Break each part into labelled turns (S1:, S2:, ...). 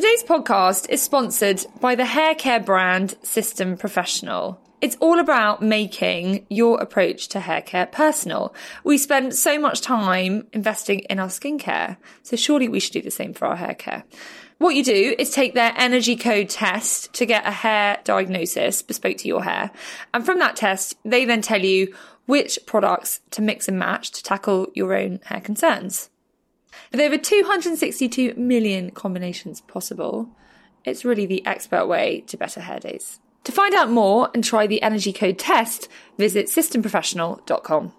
S1: Today's podcast is sponsored by the hair care brand System Professional. It's all about making your approach to hair care personal. We spend so much time investing in our skincare, so surely we should do the same for our hair care. What you do is take their energy code test to get a hair diagnosis bespoke to your hair. And from that test, they then tell you which products to mix and match to tackle your own hair concerns. With over 262 million combinations possible, it's really the expert way to better hair days. To find out more and try the energy code test, visit systemprofessional.com.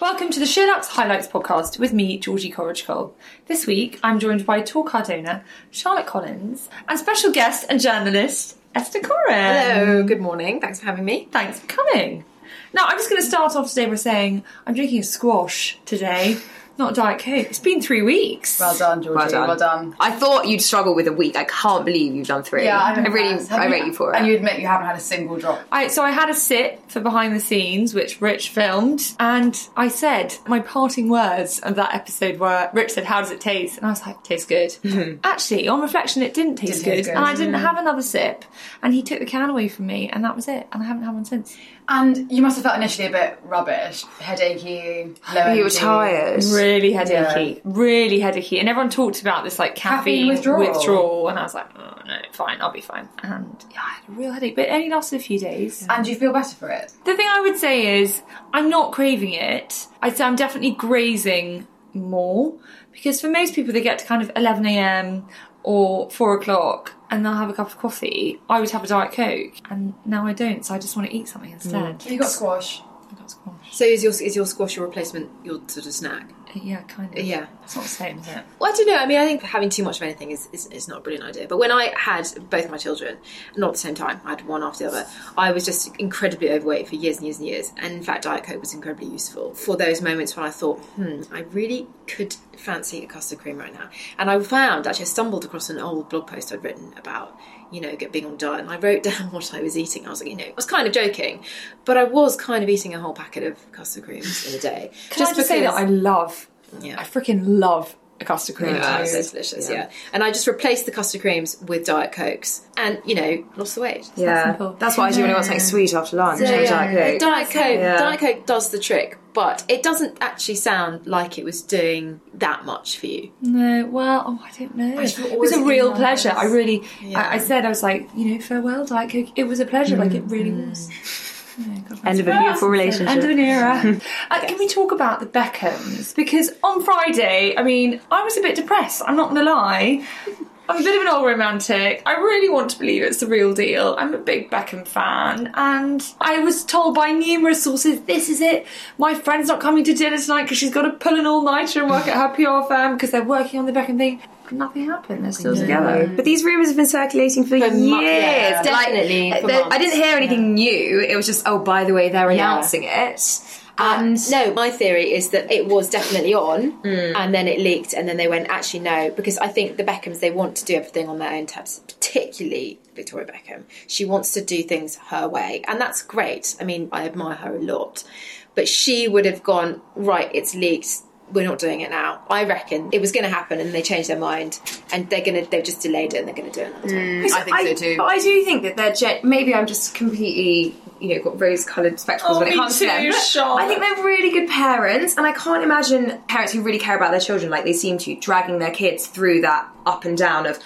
S1: Welcome to the SheerLuxe Highlights podcast with me, Georgie Corrigal. This week, I'm joined by Tor Cardona, Charlotte Collins, and special guest and journalist, Esther Coren.
S2: Hello, good morning. Thanks for having me.
S1: Thanks for coming. Now, I'm just going to start off today by saying I'm drinking a squash today, not a Diet Coke. It's been three weeks.
S2: Well done, Georgie. Well done.
S3: I thought you'd struggle with a week. I can't believe you've done three.
S2: Yeah, I, know
S3: really. I rate you for it.
S2: And you admit you haven't had a single drop.
S1: I, so I had a sit for behind the scenes, which Rich filmed, and I said my parting words of that episode were Rich said, "How does it taste?" And I was like, "Tastes good." Mm-hmm. Actually, on reflection, it didn't taste
S2: Didn't
S1: good,
S2: taste good.
S1: and I didn't mm-hmm. have another sip. And he took the can away from me, and that was it. And I haven't had one since.
S2: And you must have felt initially a bit rubbish, headachy, low
S3: you were tired.
S1: Really headachy, really headachy, and everyone talked about this like caffeine,
S2: Caffeine withdrawal.
S1: withdrawal, and I was like, "Oh no, fine, I'll be fine." And yeah, I had a real headache, but it only lasted a few days.
S2: And you feel better for it?
S1: The thing I would say is I'm not craving it. I'd say I'm definitely grazing more because for most people they get to kind of 11 a.m. or 4 o'clock and they'll have a cup of coffee. I would have a Diet Coke and now I don't, so I just want to eat something mm. instead.
S2: You got squash.
S1: I got squash.
S4: So is your is your squash your replacement your sort of snack?
S1: Yeah, kind of.
S4: Yeah.
S1: It's not the same, is it?
S4: Well, I don't know. I mean, I think having too much of anything is, is, is not a brilliant idea. But when I had both my children, not at the same time, I had one after the other, I was just incredibly overweight for years and years and years. And in fact, Diet Coke was incredibly useful for those moments when I thought, hmm, I really could fancy a custard cream right now. And I found, actually, I stumbled across an old blog post I'd written about, you know, get being on diet. And I wrote down what I was eating. I was like, you know, I was kind of joking, but I was kind of eating a whole packet of custard creams in a day.
S1: Can I just say that I love,
S4: Yeah.
S1: I freaking love a custard cream.
S4: Yeah,
S1: too.
S4: so delicious, yeah. And I just replaced the custard creams with Diet Cokes and, you know, lost the weight.
S3: yeah,
S1: simple.
S3: that's what I do when I want something sweet after lunch.
S4: So, yeah,
S3: Diet Coke.
S4: Diet Coke,
S3: Yeah.
S4: Diet Coke does the trick, but it doesn't actually sound like it was doing that much for you.
S1: No, well, oh, I don't know.
S2: just
S1: It was a real
S2: in
S1: pleasure. I really,
S4: Yeah.
S1: I, I said, I was like, you know, farewell, Diet Coke. It was a pleasure, like it really was. Yeah, God,
S3: End of a beautiful relationship.
S1: End of an era. uh, can we talk about the Beckhams? Because on Friday, I mean, I was a bit depressed. I'm not going to lie. I'm a bit of an old romantic. I really want to believe it's the real deal. I'm a big Beckham fan, and I was told by numerous sources, "This is it. My friend's not coming to dinner tonight because she's got to pull an all-nighter and work at her PR firm because they're working on the Beckham thing." Nothing happened. They're still together.
S3: But these rumours have been circulating for, years.
S4: mo- yeah,
S3: Like,
S4: definitely for
S3: I didn't hear anything new. It was just, oh, by the way, they're announcing it. Uh, and
S4: No, my theory is that it was definitely on, mm. and then it leaked, and then they went, actually, no, because I think the Beckhams they want to do everything on their own terms, particularly Victoria Beckham. She wants to do things her way, and that's great. I mean, I admire her a lot, but she would have gone right. It's leaked. We're not doing it now. I reckon it was going to happen, and they changed their mind, and they're going to. They've just delayed it, and they're going to do it another time.
S2: Mm, I think so too.
S3: But I do think that they're gen- maybe I'm just completely you know got rose coloured spectacles
S1: Oh,
S3: when it
S1: me
S3: comes
S1: too,
S3: to them.
S1: Charlotte.
S3: I think they're really good parents, and I can't imagine parents who really care about their children like they seem to dragging their kids through that up and down of.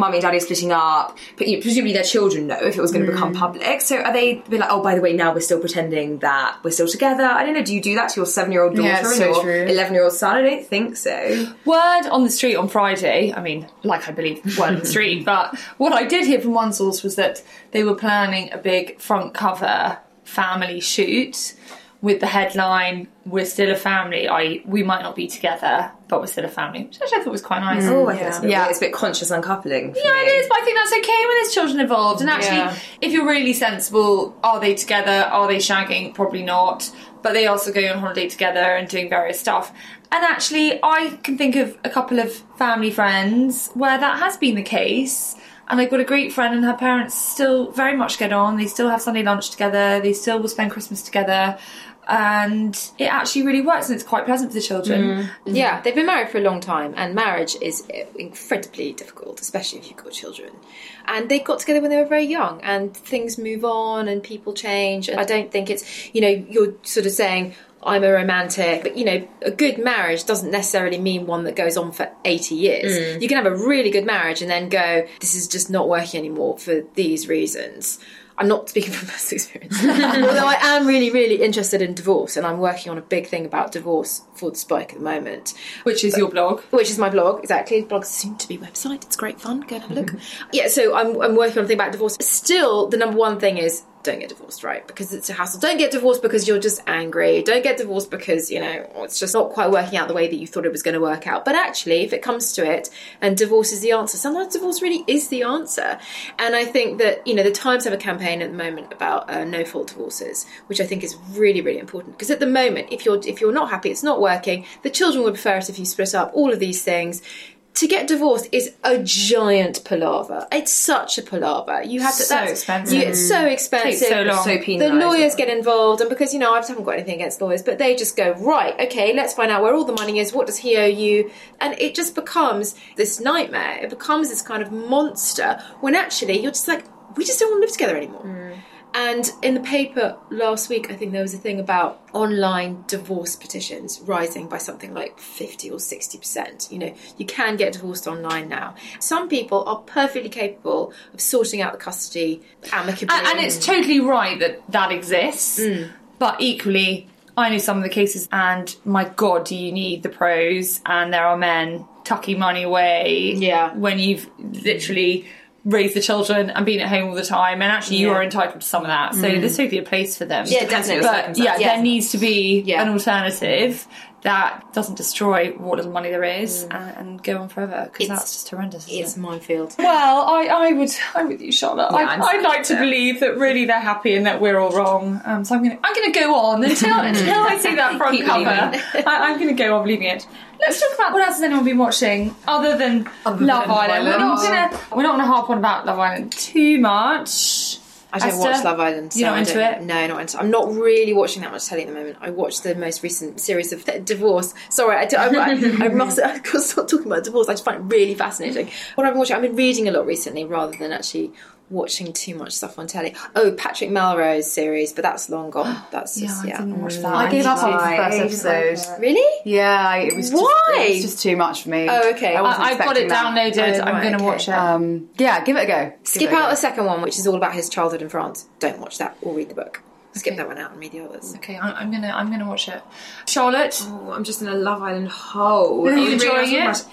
S3: Mummy and daddy are splitting up, but you know, presumably their children know if it was going to hmm. become public. So are they be like, oh, by the way, now we're still pretending that we're still together? I don't know. Do you do that to your seven-year-old daughter
S2: Yeah,
S3: and
S2: so
S3: your eleven-year-old son? I don't think so.
S1: Word on the street on Friday, I mean, like I believe word on the street, but what I did hear from one source was that they were planning a big front cover family shoot with the headline "We're still a family." I we might not be together, but we're still a family, which actually I thought was quite nice. Mm.
S3: Oh, I think it's a bit,
S5: Yeah.
S3: it's a bit conscious uncoupling.
S1: Yeah,
S3: me.
S1: it is, but I think that's okay when there's children involved. And actually,
S5: Yeah.
S1: if you're really sensible, are they together? Are they shagging? Probably not. But they also go on holiday together and doing various stuff. And actually, I can think of a couple of family friends where that has been the case. And I've got a great friend, and her parents still very much get on. They still have Sunday lunch together. They still will spend Christmas together. And it actually really works, and it's quite pleasant for the children. Mm. Mm.
S4: Yeah, they've been married for a long time, and marriage is incredibly difficult, especially if you've got children. And they got together when they were very young, and things move on, and people change. And I don't think it's, you know, you're sort of saying, I'm a romantic, but you know, a good marriage doesn't necessarily mean one that goes on for 80 years. Mm. You can have a really good marriage and then go, this is just not working anymore for these reasons. I'm not speaking from personal experience. Although I am really, really interested in divorce, and I'm working on a big thing about divorce for the Spike at the moment,
S1: Which is your blog.
S4: which is my blog. Exactly, blog soon to be website. It's great fun. Go and have a look. Mm-hmm. yeah, so I'm, I'm working on a thing about divorce. Still, the number one thing is don't get divorced, right? Because it's a hassle. Don't get divorced because you're just angry. Don't get divorced because, you know, it's just not quite working out the way that you thought it was going to work out. But actually, if it comes to it and divorce is the answer, sometimes divorce really is the answer. And I think that, you know, the Times have a campaign at the moment about uh, no fault divorces, which I think is really, really important. Because at the moment, if you're if you're not happy, it's not working, the children would prefer it if you split up, all of these things to get divorced is a giant palaver. It's such a palaver. You have to.
S1: So
S4: that's,
S1: expensive.
S4: You, it's so mm. expensive.
S1: Takes so long.
S3: So
S4: the lawyers get involved, and because you know I haven't got anything against lawyers, but they just go right. Okay, let's find out where all the money is. What does he owe you? And it just becomes this nightmare. It becomes this kind of monster. When actually you're just like, we just don't want to live together anymore. Mm. And in the paper last week, I think there was a thing about online divorce petitions rising by something like 50 or 60%. You know, you can get divorced online now. Some people are perfectly capable of sorting out the custody amicably.
S1: And, and it's totally right that that exists, hmm. but equally, I know some of the cases, and my God, do you need the pros? And there are men tucking money away
S4: Yeah.
S1: when you've literally raised the children and being at home all the time, and actually you
S4: Yeah.
S1: are entitled to some of that. So there's totally a place for them.
S4: Yeah, definitely.
S1: But yeah,
S4: Yeah.
S1: there needs to be
S4: Yeah.
S1: an alternative that doesn't destroy what little money there is and, and go on forever because that's just horrendous.
S4: it's
S1: it?
S4: minefield.
S1: Well, I, I would, I'm with you, Charlotte.
S3: Yeah,
S1: I, I'd like to believe that really they're happy and that we're all wrong. Um, so I'm gonna, I'm gonna go on until until I see that front cover. I, I'm gonna go on believing it. Let's talk about what else has anyone been watching other than Love Island.
S3: Island.
S1: We're not gonna, we're not gonna harp on about Love Island too much.
S4: I don't
S1: Esther,
S4: watch Love Island.
S1: You're not
S4: I
S1: into
S4: don't-
S1: it?
S4: No, not into. I'm not really watching that much telly at the moment. I watched the most recent series of divorce. Sorry, I, do- I, I, I must. I stop talking about divorce. I just find it really fascinating. What I've been watching, I've been reading a lot recently rather than actually watching too much stuff on telly. Oh, Patrick Melrose series, but that's long gone. That's just yeah.
S1: watch that.
S5: I gave up after the
S3: I
S5: first
S3: didn't like
S5: episode.
S4: Really?
S5: Yeah, I- it was. Just,
S4: Why?
S5: It was just too much for me.
S4: Oh, okay.
S5: I wasn't
S1: I, I've got it
S5: that.
S1: downloaded.
S4: Oh,
S1: I'm
S4: right,
S1: gonna
S4: okay.
S1: watch it.
S5: Um, yeah, give it a go.
S4: Skip
S5: Give it a
S4: out
S5: go.
S4: the second one, which is all about his childhood in France. Don't watch that or read the book. Skip that one out and read the others.
S1: okay, I'm, I'm gonna, I'm gonna watch it. Charlotte,
S3: Oh, I'm just in a Love Island hole.
S1: Are you
S3: I
S1: enjoying
S3: don't
S1: it?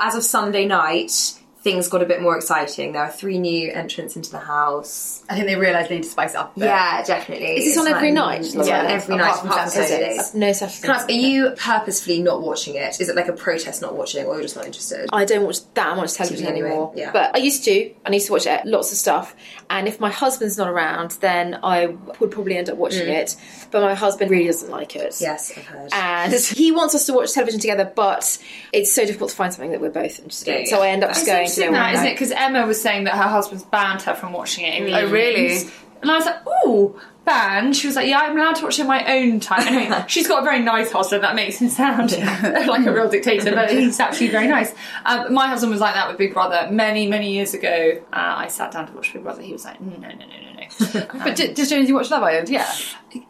S3: As of Sunday night, things got a bit more exciting. There are three new entrants into the house.
S5: I think they realised they need to spice it up. A.
S3: Yeah, definitely.
S4: Is this
S3: It's
S4: on every
S3: like-
S4: night? Love
S3: Yeah, every
S5: Apart
S3: night
S5: from
S3: apart from
S5: Saturdays.
S3: Saturdays.
S4: Uh, no Saturday.
S3: Can I ask, are you purposefully not watching it? Is it like a protest not watching, or you're just not interested?
S4: I don't watch that much television
S3: anyway,
S4: anymore.
S3: yeah.
S4: But I used to. I used to watch it, lots of stuff. And if my husband's not around, then I would probably end up watching mm. it. But my husband really doesn't like it.
S3: Yes, I've heard.
S4: And he wants us to watch television together, but it's so difficult to find something that we're both interested in.
S3: Yeah,
S4: So I end up just going to
S1: interesting that, isn't it? Because Emma was saying that her husband's banned her from watching it in
S5: Oh, really?
S1: And I was like, ooh, banned? She was like, yeah, I'm allowed to watch it in my own time. Anyway, she's got a very nice husband. That makes him sound like a real dictator, but he's actually very nice. Um, my husband was like that with Big Brother many, many years ago. Uh, I sat down to watch Big Brother. He was like, no, no, no, no, no.
S5: But d- does Jonesy watch Love Island? Yeah.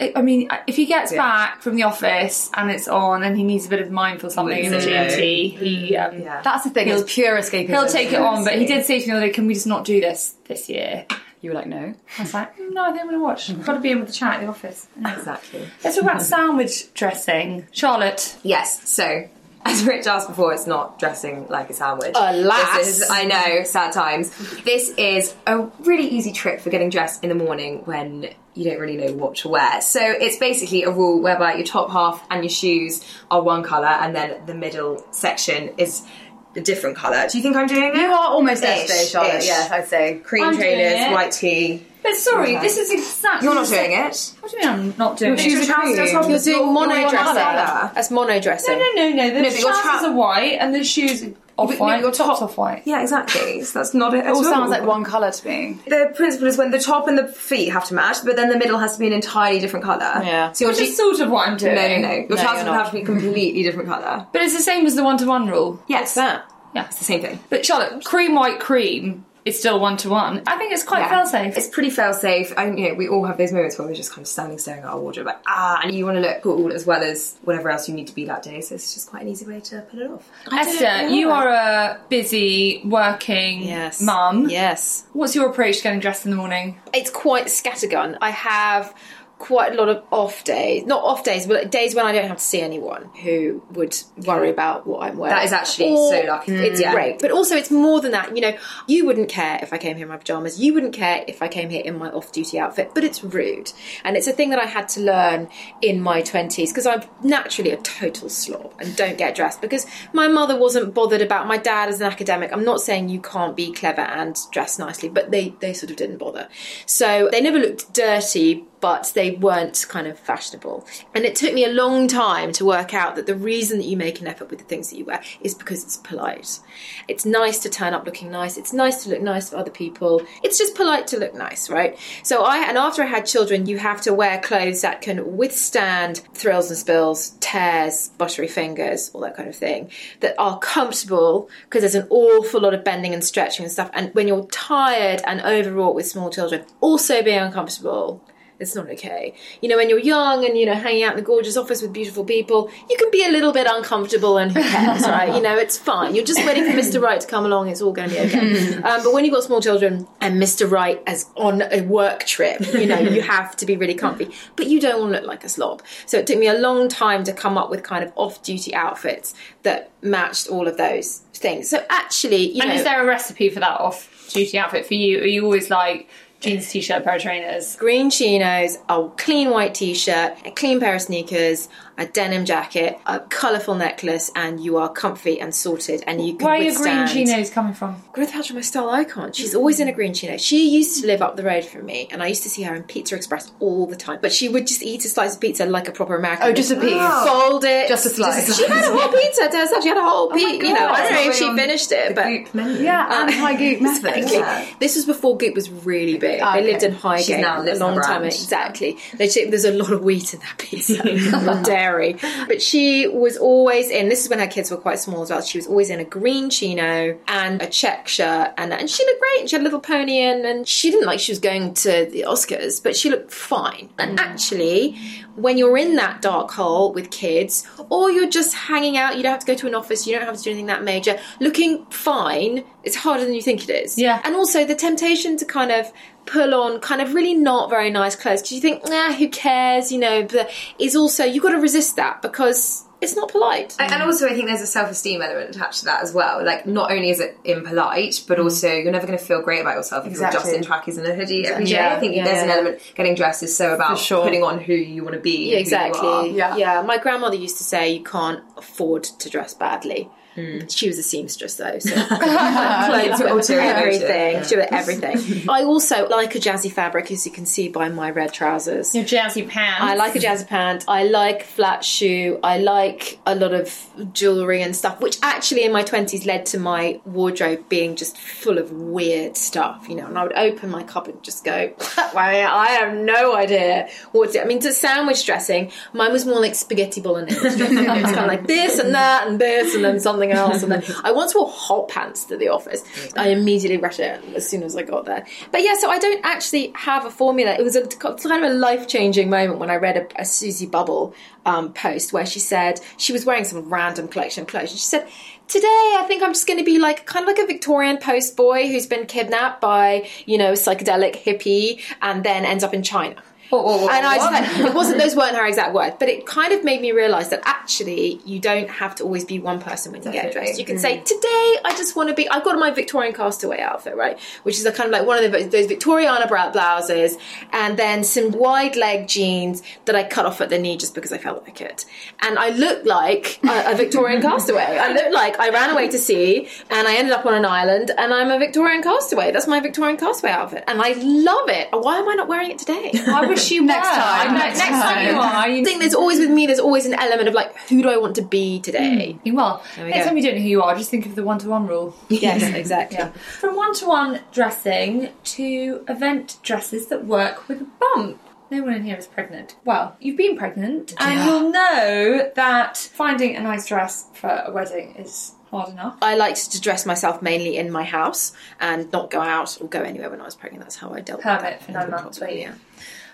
S1: I I mean, if he gets back from the office and it's on and he needs a bit of mindful something in the GMT, he um,
S3: Yeah.
S5: That's the thing.
S1: He'll-
S5: It's pure escapism.
S1: he'll take it on. But he did say to me the other day, "Can we just not do this this year?"
S5: You were like, no.
S1: I was like, "Mm, "No, I think I'm going to watch. I've got to be in with the chat at the office."
S3: exactly.
S1: Let's talk about sandwich dressing, Charlotte.
S3: Yes, so as Rich asked before, it's not dressing like a sandwich.
S4: Alas.
S3: This is, I know, sad times. This is a really easy trick for getting dressed in the morning when you don't really know what to wear. So it's basically a rule whereby your top half and your shoes are one colour and then the middle section is a different colour. Do you think I'm doing it?
S5: You are almost there
S3: Ish,
S5: today, Charlotte.
S3: ish.
S5: Yes, I'd say.
S3: Cream
S1: I'm doing
S3: trainers,
S1: it.
S3: white tee.
S1: But sorry,
S3: Okay.
S1: this is exactly.
S3: You're
S1: the
S3: not
S1: same-
S3: doing it.
S1: What do you mean I'm not doing
S3: Your
S1: it?
S3: shoes are
S1: Trousers
S3: cream.
S1: top
S4: You're
S1: is
S4: doing
S1: all
S4: mono
S1: one
S4: dressing.
S3: colour.
S4: That's mono dressing.
S1: No, no, no, no. The
S3: No, but your
S1: trousers
S3: tra-
S1: are white and the shoes are off
S3: but no,
S1: white.
S3: your
S1: Your top's
S3: top-
S1: off white.
S3: Yeah, exactly. So that's not it.
S5: It all sounds like one colour to me.
S3: The principle is when the top and the feet have to match, but then the middle has to be an entirely different colour.
S4: Yeah.
S3: So your
S1: Which is
S3: je-
S1: sort of what I'm doing.
S3: no, no, no. Your
S4: No,
S3: trousers
S4: you're
S3: would have to be completely different colour.
S1: But it's the same as the one to one rule.
S3: Yes,
S4: that.
S1: Yeah.
S3: It's the same thing.
S1: But Charlotte, cream, white, cream is still one to one. I think it's quite fail safe.
S3: It's pretty fail safe. And you know, we all have those moments where we're just kind of standing staring at our wardrobe like, ah, and you want to look cool as well as whatever else you need to be that day. So it's just quite an easy way to pull it off.
S1: Esther, you are a busy working
S4: Yes.
S1: mum.
S4: Yes.
S1: What's your approach to getting dressed in the morning?
S4: It's quite scattergun. I have quite a lot of off days. Not off days, but days when I don't have to see anyone who would worry about what I'm wearing.
S3: That is actually
S4: Or-
S3: so lucky.
S4: It's mm.
S3: Yeah.
S4: great. But also it's more than that. You know, you wouldn't care if I came here in my pajamas. You wouldn't care if I came here in my off duty outfit. But it's rude. And it's a thing that I had to learn in my 20s because I'm naturally a total slob and don't get dressed because my mother wasn't bothered about my dad as an academic. I'm not saying you can't be clever and dress nicely, but they, they sort of didn't bother. So they never looked dirty, but they weren't kind of fashionable. And it took me a long time to work out that the reason that you make an effort with the things that you wear is because it's polite. It's nice to turn up looking nice. It's nice to look nice for other people. It's just polite to look nice, right? So I, and after I had children, you have to wear clothes that can withstand thrills and spills, tears, buttery fingers, all that kind of thing, that are comfortable because there's an awful lot of bending and stretching and stuff. And when you're tired and overwrought with small children, also being uncomfortable it's not okay. You know, when you're young and, you know, hanging out in the gorgeous office with beautiful people, you can be a little bit uncomfortable and who cares, right? You know, it's fine. You're just waiting for Mr. Right to come along, it's all going to be okay. Um, but when you've got small children and Mr. Right is on a work trip, you know, you have to be really comfy. But you don't want to look like a slob. So it took me a long time to come up with kind of off duty outfits that matched all of those things. So actually, you
S1: And
S4: know.
S1: is there a recipe for that off duty outfit for you? Are you always like jeans, t shirt, pair of trainers?
S4: green chinos, a clean white t-shirt, a clean pair of sneakers, a denim jacket, a colourful necklace, and you are comfy and sorted, and you can
S1: Where are your green chinos coming from?
S4: Gwyneth Paltrow, my style icon. She's always in a green chino. She used to live up the road from me, and I used to see her in Pizza Express all the time. But she would just eat a slice of pizza like a proper American.
S5: Oh, just a piece.
S4: Fold it.
S5: Just a slice.
S4: She had a whole pizza. Turns out she had a whole oh piece. You know, I don't know if she finished it, but.
S5: Yeah, and high goop method.
S4: Exactly. This was before Goop was really big.
S5: Okay.
S4: They lived in Highgate
S3: now
S4: a long time. Exactly. There's a lot of wheat in that pizza, a lot of dairy. But she was always in. This is when her kids were quite small as well. She was always in a green chino and a check shirt, and and she looked great. She had a little pony in, and she didn't like she was going to the Oscars, but she looked fine. And actually, when you're in that dark hole with kids, or you're just hanging out, you don't have to go to an office, you don't have to do anything that major, looking fine, it's harder than you think it is.
S1: Yeah.
S4: And also the temptation to kind of pull on kind of really not very nice clothes because you think, nah, who cares, you know, but is also, you've got to resist that because it's not polite.
S3: And and also, I think there's a self-esteem element attached to that as well. Like, not only is it impolite, but mm. also you're never going to feel great about yourself if
S5: Exactly.
S3: you're just in trackies and a hoodie every day.
S5: Yeah,
S3: I think
S4: yeah,
S3: there's an element. Getting dressed is so about
S5: For sure.
S3: putting on who you want to be.
S4: Yeah,
S3: and who you are.
S4: exactly.
S5: Yeah.
S4: yeah. My grandmother used to say you can't afford to dress badly. Hmm. She was a seamstress though, so clothes were
S3: Ulterior motive.
S4: everything. She was everything. I also like a jazzy fabric, as you can see by my red trousers.
S1: Your jazzy pants.
S4: I like a jazzy pant. I like flat shoe. I like a lot of jewellery and stuff, which actually in my twenties led to my wardrobe being just full of weird stuff. You know, and I would open my cupboard and just go, "I I have no idea what's it." I mean, to sandwich dressing, mine was more like spaghetti bolognese. it was kind of like this and that and this and then something else. And then I once wore hot pants to the office. I immediately regretted it as soon as I got there. But yeah, so I don't actually have a formula. It was a kind of a life changing moment when I read a, a Susie Bubble um, post where she said she was wearing some random collection of clothes. And she said, Today, I think I'm just going to be like kind of like a Victorian post boy who's been kidnapped by, you know, a psychedelic hippie and then ends up in China.
S1: What, what,
S4: and I just like, it wasn't those weren't her exact words, but it kind of made me realise that actually you don't have to always be one person when you get dressed. You can mm. say, today I just want to be. I've got my Victorian castaway outfit, right, which is a kind of like one of the, those Victoriana blouses, and then some wide leg jeans that I cut off at the knee just because I felt like it, and I looked like a, a Victorian castaway. I looked like I ran away to sea and I ended up on an island, and I'm a Victorian castaway. That's my Victorian castaway outfit, and I love it. Why am I not wearing it today?
S1: I wish you
S5: Next
S1: were.
S5: time,
S1: I
S5: next
S1: next time you are. You
S4: I think there's always with me. There's always an element of like, who do I want to be today? Hmm.
S1: Well,
S4: we
S1: next
S4: go.
S1: time you don't know who you are, just think of the one-to-one rule.
S4: Yes, exactly.
S1: Yeah. From one-to-one dressing to event dresses that work with a bump. No one in here is pregnant. Well, you've been pregnant, and you'll know that finding a nice dress for a wedding is hard enough.
S4: I liked to dress myself mainly in my house and not go out or go anywhere when I was pregnant. That's how I dealt with
S1: Hermit
S4: that.
S1: for nine months, wait.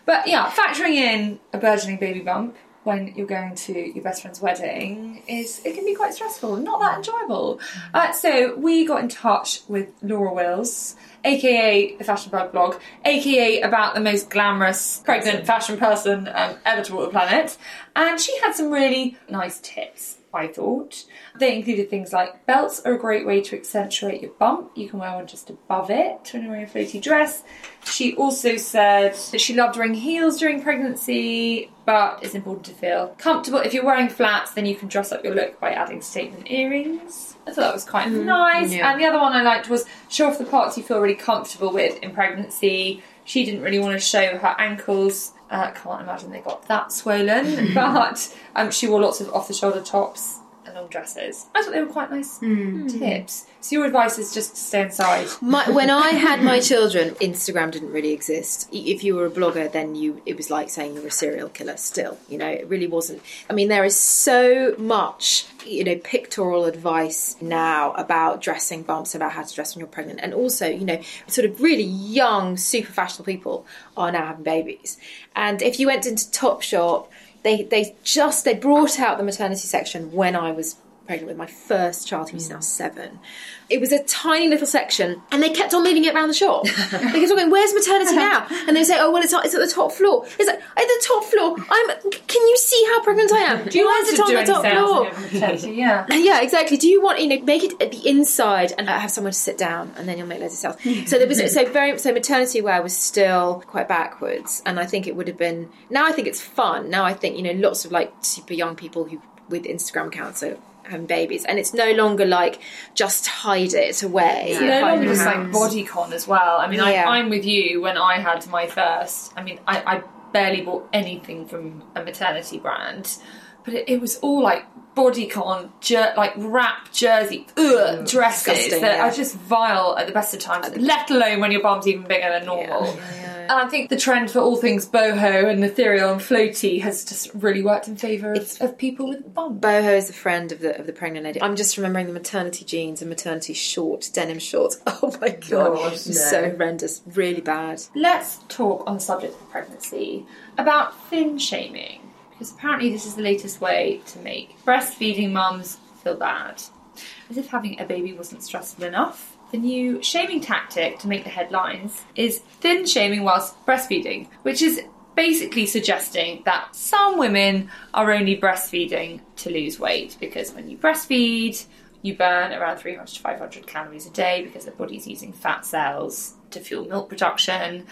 S1: But yeah, factoring in a burgeoning baby bump when you're going to your best friend's wedding is it can be quite stressful, not that enjoyable. Uh, so we got in touch with Laura Wills, aka the Fashion Bug blog, aka about the most glamorous pregnant fashion person um, ever to walk the planet, and she had some really nice tips. I thought they included things like belts are a great way to accentuate your bump. You can wear one just above it when you're wearing a floaty dress. She also said that she loved wearing heels during pregnancy, but it's important to feel comfortable. If you're wearing flats, then you can dress up your look by adding statement earrings. I thought that was quite mm, nice.
S4: yeah.
S1: And the other one I liked was show off the parts you feel really comfortable with in pregnancy. She didn't really want to show her ankles. Uh, can't imagine they got that swollen, but um, she wore lots of off-the-shoulder tops and long dresses. I thought they were quite nice hmm. Hmm. tips. So your advice is just to stay inside.
S4: My, when I had my children, Instagram didn't really exist. If you were a blogger, then you it was like saying you're a serial killer. Still, you know, it really wasn't. I mean, there is so much, you know, pictorial advice now about dressing bumps, about how to dress when you're pregnant, and also, you know, sort of really young, super fashionable people are now having babies. And if you went into Topshop, they they just they brought out the maternity section when I was pregnant with my first child who's now mm. seven. It was a tiny little section, and they kept on moving it around the shop. they kept on going, "Where's maternity now?" And they say, "Oh, well, it's it's at the top floor." It's like at the top floor. I'm. Can you see how pregnant I am?
S1: Do you want to
S4: it on
S1: do
S4: the top floor?
S1: in your maternity? Yeah.
S4: Yeah, exactly. Do you want you know make it at the inside and uh, have someone to sit down, and then you'll make loads of sales. so there was so very so maternity wear was still quite backwards, and I think it would have been. Now I think it's fun. Now I think you know lots of like super young people who with Instagram accounts are having babies, and it's no longer like just hide it away.
S1: It's
S4: hide
S1: no
S4: your
S1: longer just like
S4: hands.
S1: bodycon as well. I mean,
S4: Yeah.
S1: I, I'm with you when I had my first. I mean, I, I barely bought anything from a maternity brand, but it, it was all like bodycon, jer- like wrap jersey, ugh, mm.
S4: dresses
S1: that
S4: yeah.
S1: are just vile at the best of times. Let alone when your bum's even bigger than normal. And I think the trend for all things boho and ethereal and floaty has just really worked in favour of, of people with bums.
S4: Boho is a friend of the of the pregnant lady. I'm just remembering the maternity jeans and maternity short denim shorts. Oh my god, It was so horrendous, really bad.
S1: Let's talk on the subject of pregnancy about thin shaming because apparently this is the latest way to make breastfeeding mums feel bad. As if having a baby wasn't stressful enough. The new shaming tactic to make the headlines is thin shaming whilst breastfeeding, which is basically suggesting that some women are only breastfeeding to lose weight because when you breastfeed, you burn around 300 to 500 calories a day because the body's using fat cells to fuel milk production.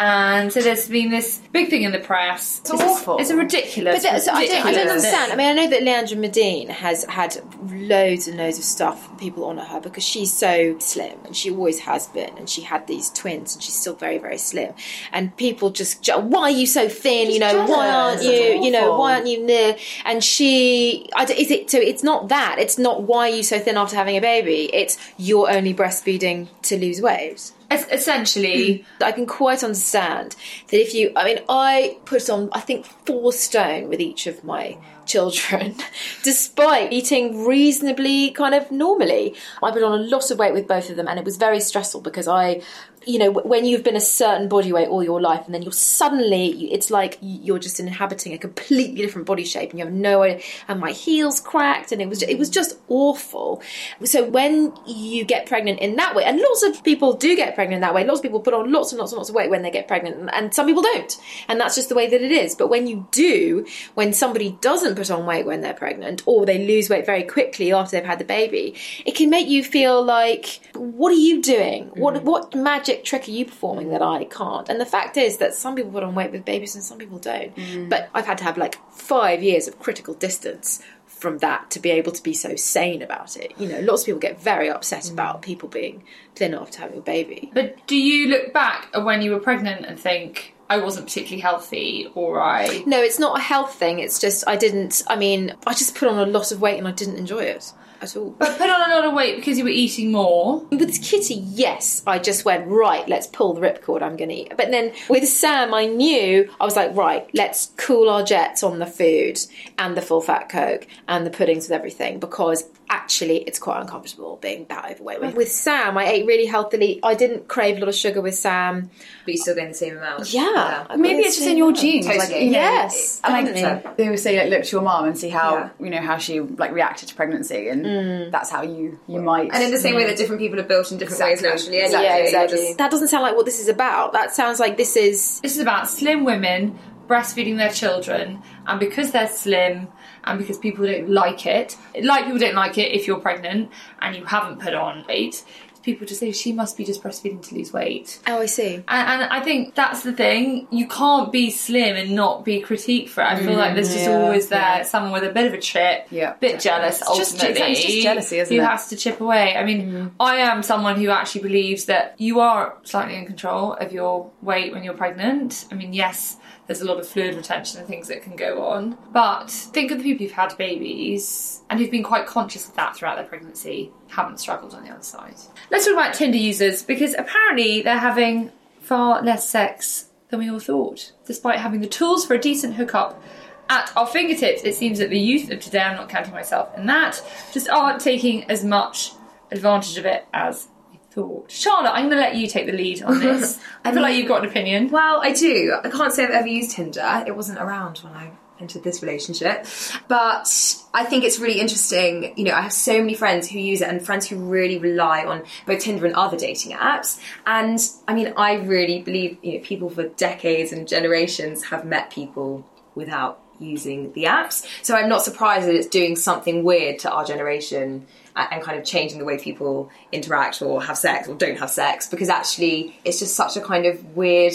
S1: And so there's been this big thing in the press. It's,
S5: awful.
S1: It's a ridiculous.
S4: But that, so I, don't, I don't understand. I mean, I know that Leandra Medine has had loads and loads of stuff, people honour her because she's so slim and she always has been. And she had these twins and she's still very, very slim. And people just, why are you so thin? you know, why aren't you,
S5: jealous.
S4: you know,
S5: Awful.
S4: why aren't you near? And she, is it, so it's not that. It's not why are you so thin after having a baby. It's you're only breastfeeding to lose weight.
S1: Es- essentially, mm.
S4: I can quite understand that if you, I mean, I put on, I think, four stone with each of my children, despite eating reasonably kind of normally. I put on a lot of weight with both of them, and it was very stressful because I you know, when you've been a certain body weight all your life, and then you're suddenly, it's like you're just inhabiting a completely different body shape, and you have no idea. And my heels cracked, and it was it was just awful. So when you get pregnant in that way, and lots of people do get pregnant that way, lots of people put on lots and lots and lots of weight when they get pregnant, and, and some people don't, and that's just the way that it is. But when you do, when somebody doesn't put on weight when they're pregnant, or they lose weight very quickly after they've had the baby, it can make you feel like, what are you doing? What mm-hmm. what magic trick are you performing that I can't? And the fact is that some people put on weight with babies and some people don't. Mm. But I've had to have like five years of critical distance from that to be able to be so sane about it. You know, lots of people get very upset mm. about people being thin after having a baby.
S1: But do you look back at when you were pregnant and think, I wasn't particularly healthy or I.
S4: No, it's not a health thing. It's just I didn't. I mean, I just put on a lot of weight and I didn't enjoy it at all.
S1: But put on a lot of weight because you were eating more.
S4: With Kitty, yes, I just went right. Let's pull the ripcord. I'm going to eat. But then with Sam, I knew I was like, right, let's cool our jets on the food and the full fat coke and the puddings with everything because actually it's quite uncomfortable being that overweight. With Sam, I ate really healthily. I didn't crave a lot of sugar with Sam.
S3: But you're still getting the same amount.
S4: Yeah, I
S5: Maybe it's just in your
S4: amount.
S5: genes. Like,
S3: Totally.
S5: you know,
S4: Yes,
S5: and like
S4: definitely.
S5: they always say, like, look to your mom and see how
S3: Yeah.
S5: you know how she like reacted to pregnancy, and mm. that's how you you might.
S3: And in the same way that different people are built in different ways naturally. Anyway,
S4: Yeah,
S3: You're
S4: exactly.
S3: just-
S4: That doesn't sound like what this is about. That sounds like this is
S1: This is about slim women breastfeeding their children, and because they're slim and because people don't like it, like people don't like it if you're pregnant and you haven't put on weight, people just say she must be just breastfeeding to lose weight.
S4: Oh, I see.
S1: And, and I think that's the thing. You can't be slim and not be critiqued for it. I feel like there's just mm,
S5: yeah,
S1: always there
S5: yeah.
S1: someone with a bit of a chip,
S5: Yeah,
S1: bit jealous.
S5: It's just-
S1: ultimately,
S5: it's just jealousy, isn't it?
S1: who
S5: it?
S1: has to chip away. I mean, mm. I am someone who actually believes that you are slightly in control of your weight when you're pregnant. I mean, yes. There's a lot of fluid retention and things that can go on. But think of the people who've had babies and who've been quite conscious of that throughout their pregnancy, haven't struggled on the other side. Let's talk about Tinder users because apparently they're having far less sex than we all thought. Despite having the tools for a decent hookup at our fingertips, it seems that the youth of today, I'm not counting myself in that, just aren't taking as much advantage of it as we thought. Charlotte, I'm going to let you take the lead on this. I feel like you've got an opinion.
S3: Well, I do. I can't say I've ever used Tinder. It wasn't around when I entered this relationship. But I think it's really interesting. You know, I have so many friends who use it and friends who really rely on both Tinder and other dating apps. And I mean, I really believe, you know, people for decades and generations have met people without using the apps. So I'm not surprised that it's doing something weird to our generation and kind of changing the way people interact or have sex or don't have sex because actually it's just such a kind of weird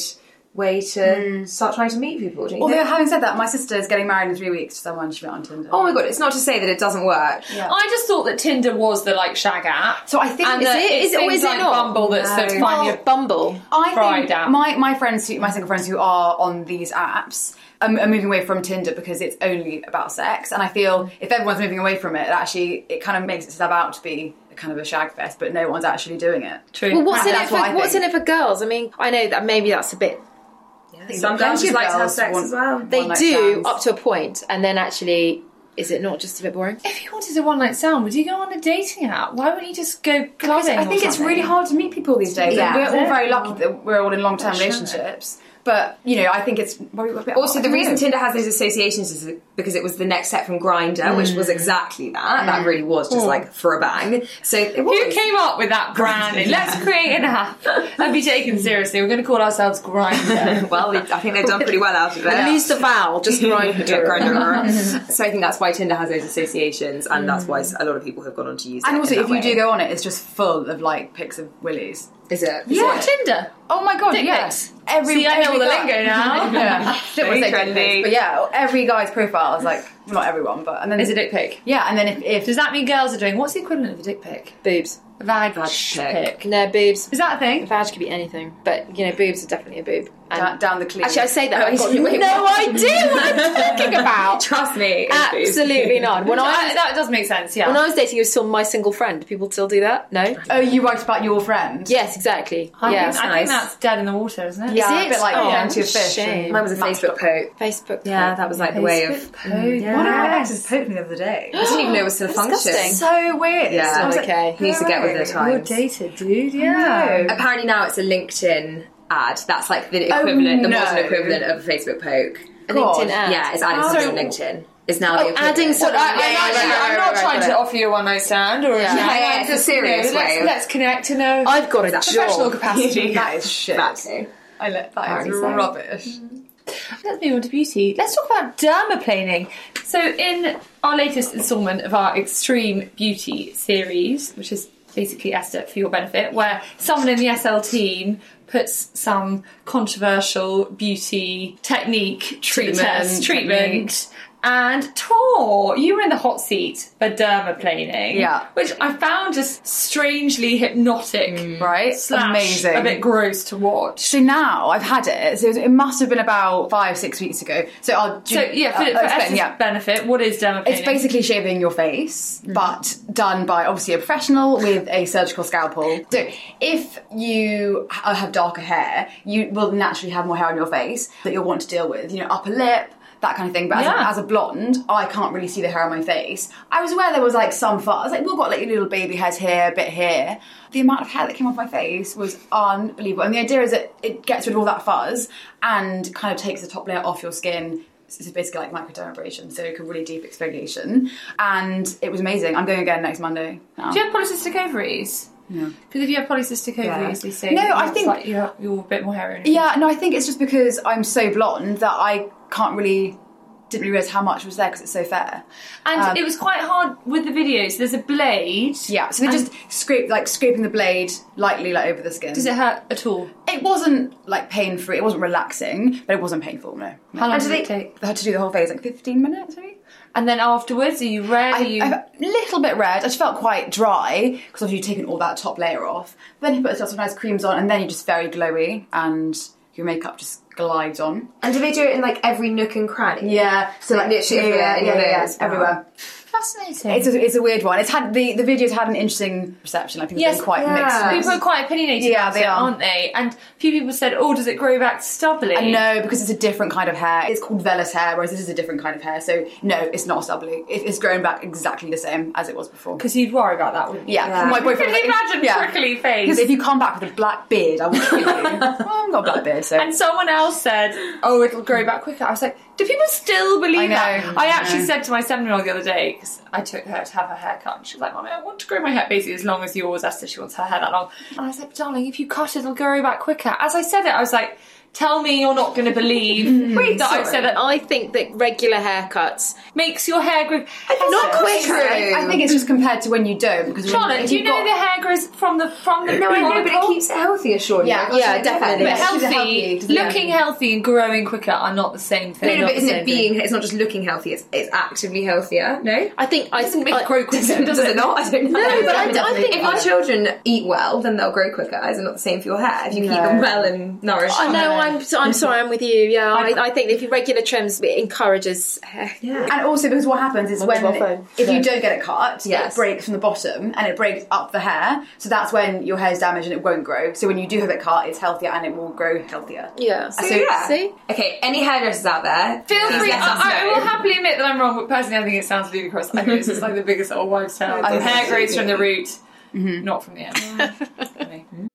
S3: way to start trying to meet people. Don't you
S5: Although
S3: think?
S5: having said that, my sister is getting married in three weeks to someone she met on Tinder.
S3: Oh my god, it's not to say that it doesn't work. Yeah.
S1: I just thought that Tinder was the like shag app.
S5: So I think
S1: and
S5: is it-
S1: it's
S4: is it- or
S1: things
S4: is it not?
S1: Bumble that's
S3: No.
S1: the find
S4: Well,
S1: your
S4: Bumble.
S5: I think
S1: app.
S5: my my friends, who, my single friends who are on these apps, um, are moving away from Tinder because it's only about sex, and I feel if everyone's moving away from it, it actually it kind of makes itself out to be a kind of a shag fest, but no one's actually doing it.
S1: True.
S4: Well, what's in it for
S5: what
S4: what's in it for girls? I mean, I know that maybe that's a bit.
S3: Some girls
S5: Plenty
S3: just
S5: of
S3: like to have sex
S5: want-
S3: as well.
S4: They do
S5: stands.
S4: up to a point, and then actually, is it not just a bit boring?
S1: If you wanted a one night stand, would you go on a dating app? Why wouldn't you just go clubbing?
S5: I think
S1: or
S5: it's really hard to meet people these days.
S3: Yeah.
S5: we're all very lucky that we're all in long term
S3: relationships. true.
S5: But you know, I think it's well, a bit
S3: Also, the reason
S5: know.
S3: Tinder has those associations is because it was the next step from Grindr, which
S5: Mm.
S3: was exactly that. That mm. really was just mm. like for a bang. So it
S1: Who came up with that branding? Let's create an app and be taken seriously. We're going to call ourselves Grindr.
S3: well, I think they've done pretty well out of it.
S4: At least a vowel, just grind
S3: Yeah, Grindr. so I think that's why Tinder has those associations, and that's why mm. a lot of people have gone on to use it.
S5: And also,
S3: in
S5: if
S3: that
S5: you do go on it, it's just full of like pics of willies.
S3: Is it?
S5: Yeah.
S1: Tinder.
S5: Oh my god,
S1: Dick
S5: yeah. Every
S1: See, I know all the
S5: every
S1: lingo now.
S5: yeah, Don't wanna say
S3: Very trendy.
S5: pics, but yeah, every guy's profile is like well, not everyone, but and then
S1: Is a dick pic.
S5: Yeah, and then if, if
S1: Does that mean girls are doing what's the equivalent of a dick pic?
S4: boobs.
S1: A vag,
S3: Vag pic.
S1: pic.
S4: No boobs.
S1: Is that a thing?
S4: Vag could be anything, but you know, boobs are definitely a boob. And
S5: down, down the cleave.
S4: actually, I say that
S3: Oh,
S4: I've got no idea what I'm talking about.
S3: Trust me.
S4: Absolutely not. When I
S1: I-
S4: was,
S1: that does make sense. Yeah.
S4: when I was dating, it was still my single friend. Do people still do that? No.
S5: oh, you write about your friend.
S4: Yes, exactly.
S1: I,
S4: yeah.
S1: think, I
S3: nice.
S1: think that's dead in the water, isn't it?
S5: Yeah,
S4: Is
S5: a bit like
S4: Oh,
S5: plenty of fish.
S4: shame.
S3: Mine was a Facebook poke.
S4: Facebook.
S3: Yeah, that was like the way of.
S1: Facebook
S5: One of my
S1: Yes.
S5: exes poked me the other day.
S3: I didn't even know it was still a function.
S5: So weird.
S3: Yeah.
S5: I was like,
S4: Okay.
S3: He needs to get with the times.
S1: You're dated, dude. Yeah.
S3: Apparently now it's a LinkedIn ad. That's like the oh, equivalent, the
S5: no.
S3: modern equivalent of a Facebook poke.
S4: A LinkedIn ad.
S3: Yeah, it's adding something on oh. LinkedIn. It's now oh, the
S4: adding something-
S1: I, I'm,
S4: Yeah, yeah,
S1: actually, I'm not
S4: right,
S1: trying
S4: right.
S1: to offer you a one night stand or a
S4: Yeah.
S3: Yeah, yeah, it's a
S1: just,
S3: serious
S1: you know,
S3: way
S1: Let's,
S3: of-
S1: let's connect in a uh,
S4: I've got a
S1: professional
S4: job.
S1: capacity.
S5: that is shit.
S3: Exactly.
S5: I let that
S1: Apparently
S5: is
S1: so.
S5: rubbish.
S1: Let's move on to beauty. Let's talk about dermaplaning. So, in our latest instalment of our Extreme Beauty series, which is basically Esther for your benefit, where someone in the SL team puts some controversial beauty technique treatment,
S5: Treatment,
S1: treatment. And Tor, you were in the hot seat for dermaplaning,
S5: Yeah.
S1: which I found just strangely hypnotic,
S5: Right?
S1: Slash
S5: Amazing.
S1: a bit gross to watch.
S5: So now I've had it. So it must have been about five, six weeks ago. So I'll
S1: So yeah, for,
S5: I'll
S1: for
S5: explain, yeah.
S1: benefit, what is dermaplaning?
S5: It's basically shaving your face,
S1: Mm-hmm.
S5: but done by obviously a professional with a surgical scalpel. So if you have darker hair, you will naturally have more hair on your face that you'll want to deal with. You know, upper lip. That kind of thing, but as,
S1: Yeah.
S5: a, as a blonde, I can't really see the hair on my face. I was aware there was like some fuzz. I was like, we've got like little baby hairs here, a bit here. The amount of hair that came off my face was unbelievable. And the idea is that it gets rid of all that fuzz and kind of takes the top layer off your skin it's basically like microdermabrasion, so like a really deep exfoliation. And it was amazing. I'm going again next Monday. Now.
S1: Do you have polycystic ovaries?
S5: No.
S1: Because if you have polycystic ovaries, they say
S5: No, I think-
S1: like you're, you're a bit more hairy.
S5: Yeah, no, I think it's just because I'm so blonde that I can't really didn't really realise how much was there because it's so fair.
S1: and
S5: um,
S1: it was quite hard with the videos. There's a blade.
S5: Yeah, so they're just scrape like scraping the blade lightly like over the skin.
S1: Does it hurt at all?
S5: It wasn't like pain free. It wasn't relaxing, but it wasn't painful. No.
S1: How long
S5: And
S1: does it
S5: they-
S1: take?
S5: I had to do the whole phase like 15 minutes, maybe.
S1: And then afterwards, are you red?
S5: I,
S1: are you?
S5: A little bit red. I just felt quite dry because obviously you've taken all that top layer off. But then you put some nice creams on, and then you're just very glowy, and your makeup just glides on.
S3: And do they do it in like every nook and cranny?
S5: Yeah,
S3: So like literally everywhere
S5: yeah, yeah, yeah, everywhere.
S1: Fascinating.
S5: It's a, it's a weird one. It's had the the videos had an interesting reception. I think
S1: Yes,
S5: quite
S3: yeah.
S5: mixed.
S1: People are quite opinionated
S5: Yeah,
S1: about
S5: they
S1: it,
S5: are.
S1: aren't they? And a few people said, "Oh, does it grow back stubbly?"
S5: And no, because it's a different kind of hair. It's called vellus hair, whereas this is a different kind of hair. So no, it's not stubbly. It, it's growing back exactly the same as it was before.
S1: because you'd worry about that, wouldn't you?
S5: Yeah, my boyfriend.
S1: Can you
S5: like,
S1: imagine
S5: yeah.
S1: prickly face?
S5: Because if you come back with a black beard, I will kill you. well, I haven't got a black beard, so.
S1: And someone else said, "Oh, it'll grow back quicker." I was like, "Do people still believe
S5: I know,
S1: that?" I actually said to my seven-year-old the other day because I took her to have her hair cut, and she was like, "Mommy, I want to grow my hair basically as long as yours." Esther, she wants her hair that long, and I said, like, "Darling, if you cut it, it'll grow back quicker." As I said it, I was like, "Tell me you're not going to believe mm. that I've said it
S4: I think that regular haircuts
S1: makes your hair grow."
S5: not quicker. I, I think it's just compared to when you don't. Because
S1: Charlotte, do you know
S5: got-
S1: the hair grows from the from the
S3: No, I know, but it keeps it healthier, surely.
S5: Yeah,
S3: Like,
S4: yeah, definitely.
S1: But
S3: doing?
S1: Healthy,
S5: healthy, yeah.
S1: looking healthy and growing quicker are not the same thing.
S3: No, no,
S1: Not
S3: but isn't it being? It's not just looking healthy. It's it's actively healthier. No,
S4: I think I
S1: doesn't make
S4: I,
S1: it grow quicker, does,
S3: does it not? I don't know.
S4: No, but I, I think
S3: if your children eat well, then they'll grow quicker. Is it not the same for your hair? If you keep them well and nourished.
S4: I know. I'm. so- I'm sorry. I'm with you. Yeah. I, I think if you regular trims, it encourages hair.
S3: Yeah.
S5: And also because what happens is when
S4: phone.
S5: if
S4: Yeah.
S5: you don't get it cut,
S3: Yes.
S5: it breaks from the bottom and it breaks up the hair. So that's when your hair's damaged and it won't grow. So when you do have it cut, it's healthier and it will grow healthier.
S4: Yeah.
S5: Uh, so-
S3: yeah.
S4: See?
S3: Okay, any hairdressers out there?
S1: Feel
S3: please
S1: free.
S3: let us
S1: I, I
S3: know.
S1: will happily admit that I'm wrong, but personally, I think it sounds ludicrous. I think it's just like the biggest old wives' tale. The hair grows from the root, mm-hmm. not from the end.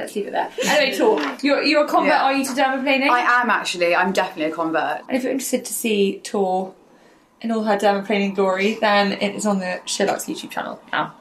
S1: Let's leave it there. Anyway, Tor, you're, you're a convert,
S5: Yeah.
S1: are you to dermaplaning?
S5: I am actually. I'm definitely a convert.
S1: And if you're interested to see Tor in all her dermaplaning glory, then it is on the SheerLuxe YouTube channel now.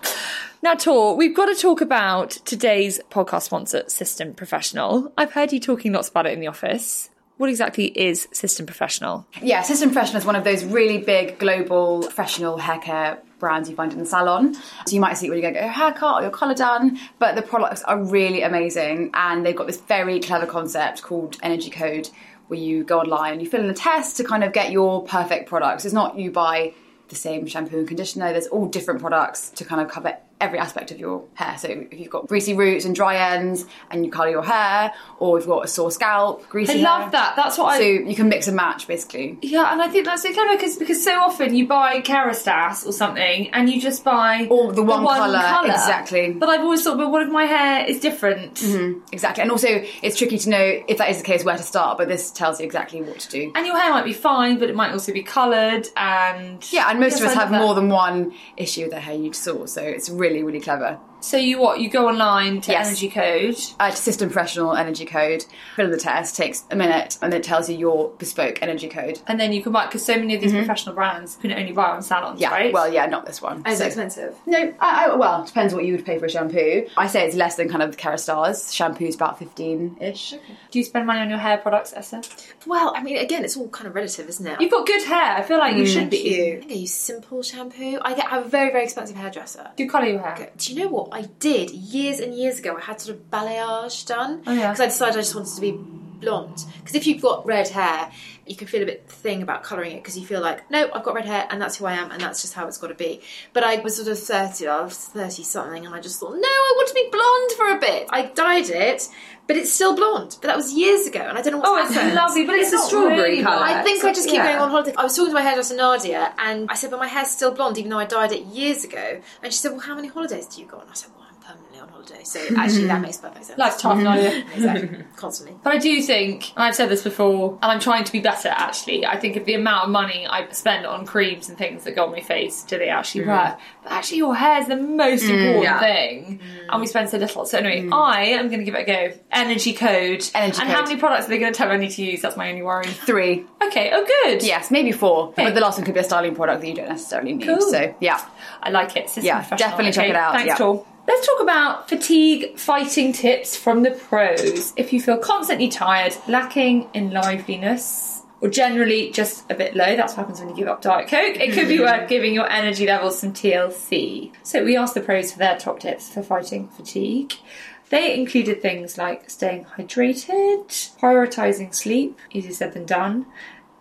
S1: Now, Tor, we've got to talk about today's podcast sponsor, System Professional. I've heard you talking lots about it in the office. What exactly is System Professional?
S5: Yeah, System Professional is one of those really big global professional hair care brands you find in the salon. So you might see it when you go get your haircut or your colour done, but the products are really amazing and they've got this very clever concept called Energy Code where you go online and you fill in a test to kind of get your perfect products. It's not you buy the same shampoo and conditioner, there's all different products to kind of cover every aspect of your hair. So if you've got greasy roots and dry ends and you colour your hair, or if you've got a sore scalp, greasy
S1: I
S5: hair.
S1: love that. That's what I-
S5: So you can mix and match basically.
S1: Yeah, and I think that's so clever because because so often you buy Kerastase or something and you just buy
S5: Or the one colour,
S1: colour.
S5: exactly.
S1: But I've always thought, but what if my hair is different? Mm-hmm.
S5: Exactly, and also it's tricky to know if that is the case where to start. But this tells you exactly what to do.
S1: And your hair might be fine, but it might also be coloured and
S5: Yeah, and most of us have
S1: that.
S5: more than one issue with their hair you saw, so it's really, really really clever.
S1: So you what? You go online to
S5: Yes.
S1: Energy Code.
S5: Uh, System Professional Energy Code, fill in the test, takes a minute, and it tells you your bespoke energy code.
S1: And then you can buy because so many of these professional brands you can only buy on salons,
S5: Mm-hmm. Yeah,
S1: right?
S5: well, yeah, not this one.
S4: Is
S5: So-
S4: expensive?
S5: No, I, I, well, depends what you would pay for a shampoo. I say it's less than kind of the Kérastase. Shampoo's about 15-ish.
S1: Do you spend money on your hair products, Esther?
S4: Well, I mean, again, it's all kind of relative, isn't it?
S1: You've got good hair. I feel like you should be.
S4: I think I use simple shampoo. I get I have a very very expensive hairdresser.
S1: Do you colour your hair?
S4: Do you know what I did years and years ago? I had sort of balayage done
S1: Oh, yeah.
S4: because I decided I just wanted to be blonde. Because if you've got red hair, you can feel a bit thing about colouring it because you feel like no, I've got red hair and that's who I am and that's just how it's got to be. But I was sort of thirty, I was thirty something, and I just thought no, I want to be blonde for a bit. I dyed it, but it's still blonde. But that was years ago, and I don't know what's
S1: Oh, it's
S4: happened.
S1: lovely, but it's,
S3: a
S1: not
S3: strawberry
S1: really
S3: colour.
S4: I think I just keep
S3: Yeah.
S4: going on holiday. I was talking to my hairdresser Nadia, and I said, "But my hair's still blonde, even though I dyed it years ago." And she said, "Well, how many holidays do you go on?" I said, "Well, I'm permanently on holiday, so actually that makes perfect sense."
S1: Life's tough, Nadia.
S4: exactly, constantly.
S1: But I do think, and I've said this before, and I'm trying to be better actually. I think of the amount of money I spend on creams and things that go on my face, do they actually mm-hmm. work? But actually, your hair is the most mm, important
S3: yeah.
S1: thing, and we mm. spend so little. So, anyway, mm. I am going to give it a go. Energy code.
S5: Energy
S1: and how many products are they going to tell me I need to use? That's my only worry.
S5: Three.
S1: Okay, oh, good.
S5: Yes, maybe four. But the last one could be a styling product that you don't necessarily need.
S1: Cool.
S5: So, yeah.
S1: I like it. System
S5: Yeah, definitely check
S1: Okay,
S5: it out,
S1: Thanks,
S5: yeah.
S1: Tor. Let's talk about fatigue fighting tips from the pros. If you feel constantly tired, lacking in liveliness, or generally just a bit low, that's what happens when you give up Diet Coke, it could be mm. worth giving your energy levels some TLC. So we asked the pros for their top tips for fighting fatigue. They included things like staying hydrated, prioritising sleep, easier said than done,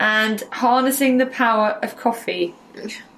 S1: and harnessing the power of coffee.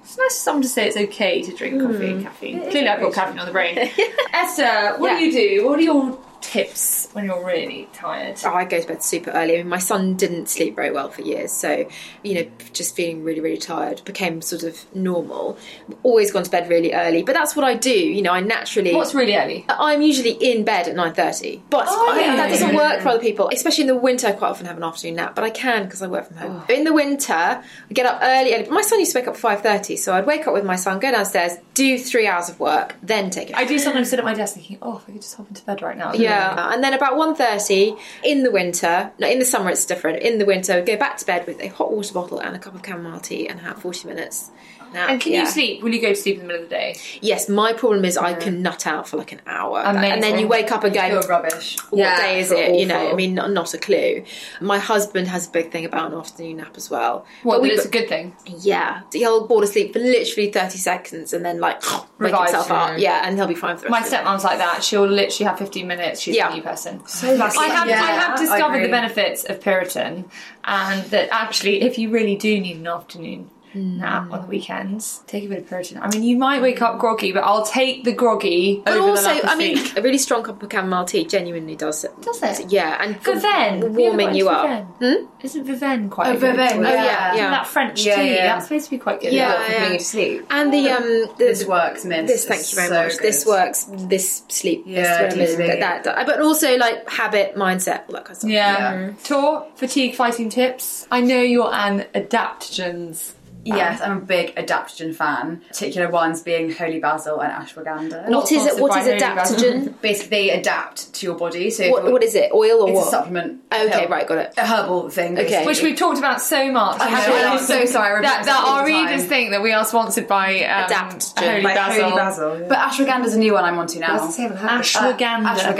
S1: It's nice for someone to say it's okay to drink coffee and caffeine. Clearly, I've got caffeine on the brain. Esther, what do you do? What are your tips when you're really tired?
S4: Oh, I go to bed super early. I mean, my son didn't sleep very well for years, so you know, just feeling really, really tired became sort of normal. Always gone to bed really early, but that's what I do. You know, I naturally.
S1: What's really early?
S4: I'm usually in bed at nine thirty, but
S1: Oh,
S4: I-
S1: yeah.
S4: that doesn't work for other people. Especially in the winter, I quite often have an afternoon nap, but I can because I work from home. Oh. In the winter, I get up early. early. My son used to wake up at five thirty, so I'd wake up with my son, go downstairs, do three hours of work, then take it.
S1: I do sometimes sit at my desk thinking, oh, if I could just hop into bed right now.
S4: Yeah, and then about 1.30 in the winter, no, in the summer it's different. In the winter, we go back to bed with a hot water bottle and a cup of chamomile tea and have 40 minutes. Now,
S1: And can
S4: yeah.
S1: you sleep? Will you go to sleep in the middle of the day?
S4: Yes, my problem is I can nut out for like an hour.
S1: Amazing.
S4: And then you wake up and go,
S5: Feel rubbish.
S4: what
S3: Yeah,
S4: day is
S3: feel
S4: it? You know. I mean, not, not a clue. My husband has a big thing about an afternoon nap as well.
S1: Well,
S4: But
S1: but
S4: we-
S1: it's a good thing.
S4: yeah, he'll fall asleep for literally 30 seconds and then like wake
S1: Revives
S4: himself
S1: you.
S4: up. Yeah, and he'll be fine for the
S1: My
S4: rest of
S1: stepmom's like that. She'll literally have 15 minutes. She's
S4: Yeah.
S1: a new person.
S3: So lucky.
S1: I have,
S3: Yeah,
S1: I have
S3: I
S1: discovered the benefits of Piriton, and that actually, if you really do need an afternoon nap on the weekends, take a bit of Piriton. I mean, you might wake up groggy, but I'll take the groggy
S4: But
S1: over
S4: also,
S1: the
S4: I mean, a really strong cup of chamomile tea genuinely does it.
S1: Does it?
S4: Yeah, and
S1: verveine,
S4: warming you up.
S1: Hmm? Isn't verveine quite?
S5: Oh,
S1: good verveine,
S5: oh,
S4: yeah, yeah.
S1: that French
S3: Yeah,
S1: tea.
S3: yeah.
S1: That's supposed to be quite good.
S4: Yeah,
S3: for
S4: yeah.
S3: to sleep.
S4: And the um, the,
S5: This works, mint.
S4: This, thank you very
S5: So
S4: much. This works. This sleep.
S5: Yeah,
S4: this whatever it is,
S5: deep sleep.
S4: that, that, but also like habit, mindset, all that kind of stuff.
S1: Yeah. Tor, fatigue fighting tips. I know you're an adaptogens
S5: Yes, I'm a big adaptogen fan. Particular ones being holy basil and ashwagandha.
S4: What is it? What is adaptogen?
S5: Basically, they adapt to your body. So
S4: What,
S5: you're-
S4: what is it? Oil or
S5: It's
S4: what?
S5: a supplement.
S4: Okay,
S5: pill.
S4: right, got it.
S5: A herbal thing.
S4: Okay.
S5: basically.
S1: Which we've talked about so much.
S5: I know, I'm so sorry, I
S1: That, that
S5: all
S1: our
S5: the time.
S1: readers think that we are sponsored by um,
S4: Adaptogen.
S1: Holy
S3: Like
S1: Basil.
S3: Holy Basil. yeah.
S5: But ashwagandha's a new one I'm onto now.
S3: I was gonna say, I haven't heard of
S1: Ashwagandha.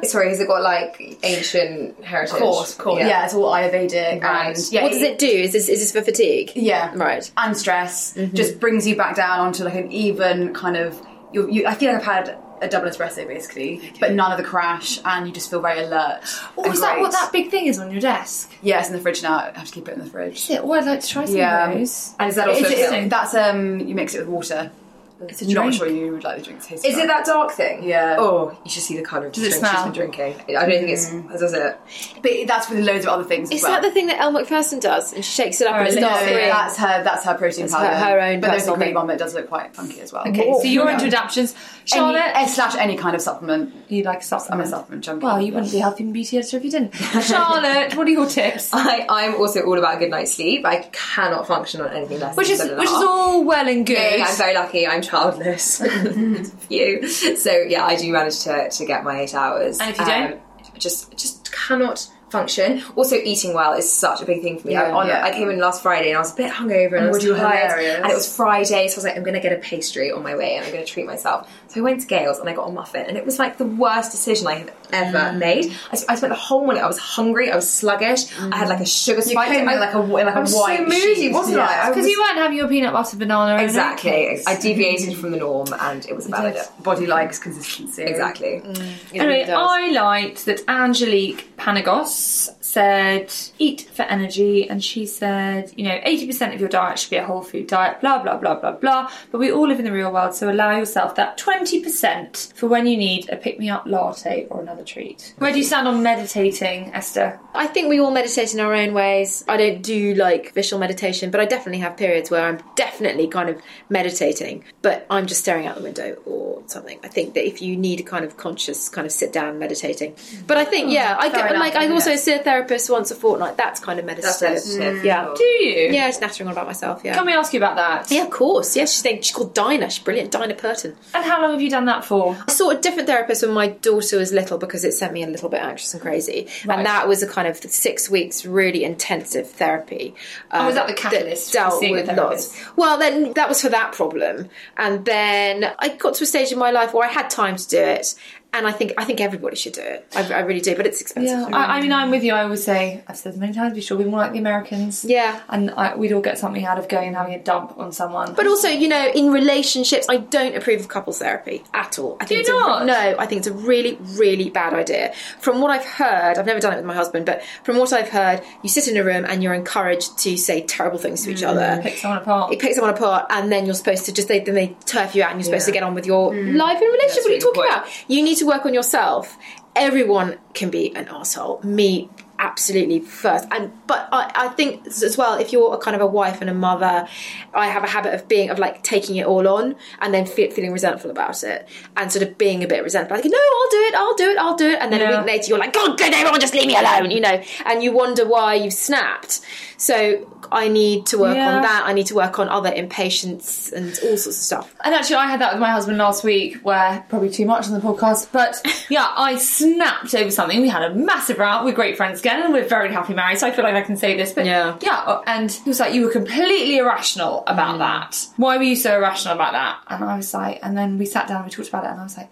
S5: Ashwagandha.
S3: Sorry, has it got like ancient heritage?
S5: Of course, of course. Yeah. it's all Ayurvedic.
S3: Right.
S5: And, yeah,
S4: what does it do? Is this is this for fatigue?
S5: Yeah.
S4: Right.
S5: And stress.
S1: Mm-hmm.
S5: Just brings you back down onto like an even kind of. You, you, I feel like I've had a double espresso basically, but none of the crash, and you just feel very alert.
S1: Oh, is that what that big thing is on your desk?
S5: Yeah, it's in the fridge now. I have to keep it in the fridge.
S1: Is it? Oh, I'd like to try some
S5: Yeah.
S1: of those.
S3: And is that also
S5: It's,
S3: a
S5: it's, that's um, you mix it with water.
S1: It's a
S5: Not sure you would like the drink to taste.
S3: Is it that dark thing?
S5: Yeah.
S3: Oh, you should see the colour of the
S1: Does it
S3: drink she's
S1: smell?
S3: been drinking. I don't think it's. Does it?
S5: But that's with loads of other things as
S4: Is
S5: well.
S4: that the thing that Elle Macpherson does? And she shakes it up and
S1: Oh,
S4: it's
S1: no,
S4: dark
S5: No,
S4: green.
S5: that's her. That's her protein
S4: That's
S5: powder.
S4: her- her own
S5: But there's a
S4: personal
S5: green one that does look quite funky as well.
S1: Okay, so you're into adaptions. Charlotte,
S5: Any, eh, slash any kind of supplement.
S1: you like a
S5: I'm a
S1: supplement?
S5: supplement junkie.
S1: Well, you wouldn't be healthy and beauty editor if you didn't. Charlotte, what are your tips?
S3: I, I'm also all about a good night's sleep. I cannot function on anything less
S1: Which
S3: than
S1: is
S3: seven and a
S1: which is all well and good.
S3: Yeah, I'm very lucky. I'm childless. you. So yeah, I do manage to, to get my eight hours. Um,
S1: And if you don't?
S3: just just cannot function. Also, eating well is such a big thing for me. I,
S5: Yeah,
S3: on,
S5: yeah.
S3: I came in last Friday and I was a bit hungover and I was tired,
S5: hilarious.
S3: and it was Friday, so I was like, I'm going to get a pastry on my way and I'm going to treat myself. So I went to Gail's and I got a muffin, and it was like the worst decision I have ever
S5: Mm.
S3: made. I, I spent the whole morning. I was hungry. I was sluggish. I had like a sugar
S5: You
S3: spike.
S5: came in
S3: I-
S5: like a like a
S3: I was
S5: white
S3: so moody,
S5: sheet.
S3: wasn't
S5: Yeah.
S3: I? I
S1: Because
S3: was-
S1: you weren't having your peanut butter banana.
S3: Exactly. I deviated from the norm and it was a bad idea.
S5: Body likes consistency.
S3: Exactly.
S4: It
S1: Anyway,
S4: really.
S1: I liked that Angelique Panagos Yes said, eat for energy. And she said, you know, 80% of your diet should be a whole food diet, blah, blah, blah, blah, blah. But we all live in the real world, so allow yourself that 20% for when you need a pick me up latte or another treat. Where do you stand on meditating, Esther?
S4: I think we all meditate in our own ways. I don't do like visual meditation, but I definitely have periods where I'm definitely kind of meditating, but I'm just staring out the window or something. I think that if you need a kind of conscious kind of sit down meditating. But I think, hmm. yeah, I get, like, I also see a therapist once a fortnight. That's kind of
S3: That's
S4: meditative.
S3: meditative.
S4: Yeah.
S1: Do you?
S4: Yeah, just nattering on about myself, yeah.
S1: Can we ask you about that?
S4: yeah, of course. Yeah, she's, saying, she's called Dinah. She's brilliant. Dinah Purton.
S1: And how long have you done that for?
S4: I saw a different therapist when my daughter was little because it sent me a little bit anxious and crazy.
S1: Right.
S4: And that was a kind of six weeks really intensive therapy.
S1: Oh, was
S4: um,
S1: that the catalyst for
S4: dealt
S1: seeing
S4: with
S1: therapist?
S4: lots. Well, then that was for that problem. And then I got to a stage in my life where I had time to do it. And I think I think everybody should do it. I, I really do, but it's expensive.
S1: Yeah, I, I mean, I'm with you. I always say, I've said many times, we should be more like the Americans.
S4: Yeah.
S1: And I, we'd all get something out of going and having a dump on someone.
S4: But also, you know, in relationships, I don't approve of couples therapy at all. I think it's
S1: not?
S4: A, no, I think it's a really, really bad idea. From what I've heard, I've never done it with my husband, but from what I've heard, you sit in a room and you're encouraged to say terrible things to each hmm. other.
S1: pick someone apart.
S4: You pick someone apart, and then you're supposed to just they then they turf you out, and you're supposed to get on with your hmm. life and relationship. what are you
S3: really
S4: talking about? You need to work on yourself. Everyone can be an asshole. Me absolutely first. And but I, I think as well if you're a kind of a wife and a mother i have a habit of being of like taking it all on and then fe- feeling resentful about it and sort of being a bit resentful. Like no i'll do it i'll do it i'll do it. And then a week later you're like god good everyone just leave me alone you know? And you wonder why you've snapped so i need to work
S1: Yeah.
S4: on that i need to work on other impatience and all sorts of stuff
S1: And actually, I had that with my husband last week, where probably too much on the podcast, but yeah, I snapped over something. We had a massive row. We're great friends again, and we're very happily married, so I feel like I can say this. But
S4: Yeah.
S1: yeah, uh, and he was like, "You were completely irrational about mm. that. Why were you so irrational about that?" And I was like, and then we sat down and we talked about it, and I was like.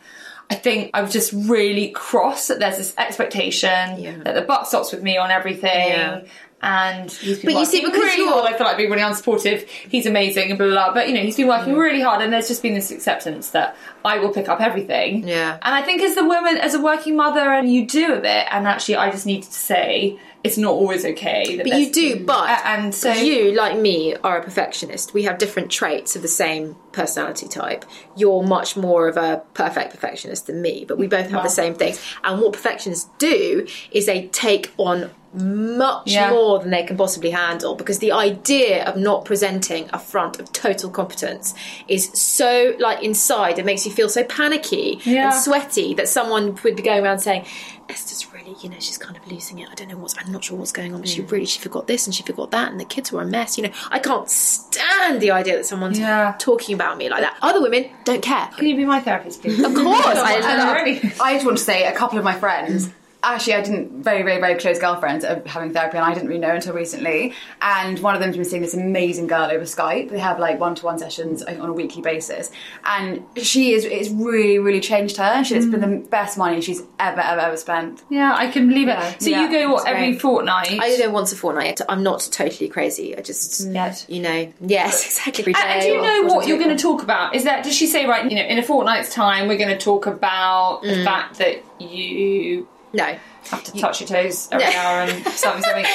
S1: I think I was just really cross that there's this expectation
S4: Yeah.
S1: that the buck stops with me on everything,
S4: Yeah.
S1: And he's been
S4: But you see, because
S1: really hard. I feel like being really unsupportive. He's amazing and blah, blah blah. But you know, he's been working mm. really hard, and there's just been this acceptance that I will pick up everything.
S4: Yeah.
S1: And I think as the woman, as a working mother, and you do a bit, and actually, I just needed to say it's not always okay. That
S4: But you do, but
S1: A- and so
S4: you, like me, are a perfectionist. We have different traits of the same personality type. You're much more of a perfect perfectionist than me, but we both have the same things. And what perfectionists do is they take on much
S1: Yeah.
S4: more than they can possibly handle because the idea of not presenting a front of total competence is so like inside it makes you feel so panicky
S1: Yeah.
S4: and sweaty that someone would be going around saying Esther's really you know she's kind of losing it I don't know what's I'm not sure what's going on but
S1: Mm.
S4: she really she forgot this and she forgot that and the kids were a mess you know I can't stand the idea that someone's
S1: Yeah.
S4: talking about me like that other women don't care
S1: Can you be my therapist, please?
S4: of course I love
S5: I, I just want to say a couple of my friends. Actually, I didn't very, very, very close girlfriends are having therapy, and I didn't really know until recently. And one of them's been seeing this amazing girl over Skype. They have like one-to-one sessions on a weekly basis, and she is it's really, really changed her. She, it's been the best money she's ever, ever, ever spent.
S1: Yeah, I can believe it. So
S5: Yeah,
S1: you go what every fortnight?
S4: I go once a fortnight. I'm not totally crazy. I just,
S1: Yes.
S4: you know, yes, exactly.
S1: And, and do you know what you're going to talk about? Is that does she say right? You know, in a fortnight's time, we're going to talk about
S4: Mm.
S1: the fact that you
S4: No.
S1: have to touch your toes every hour and something something.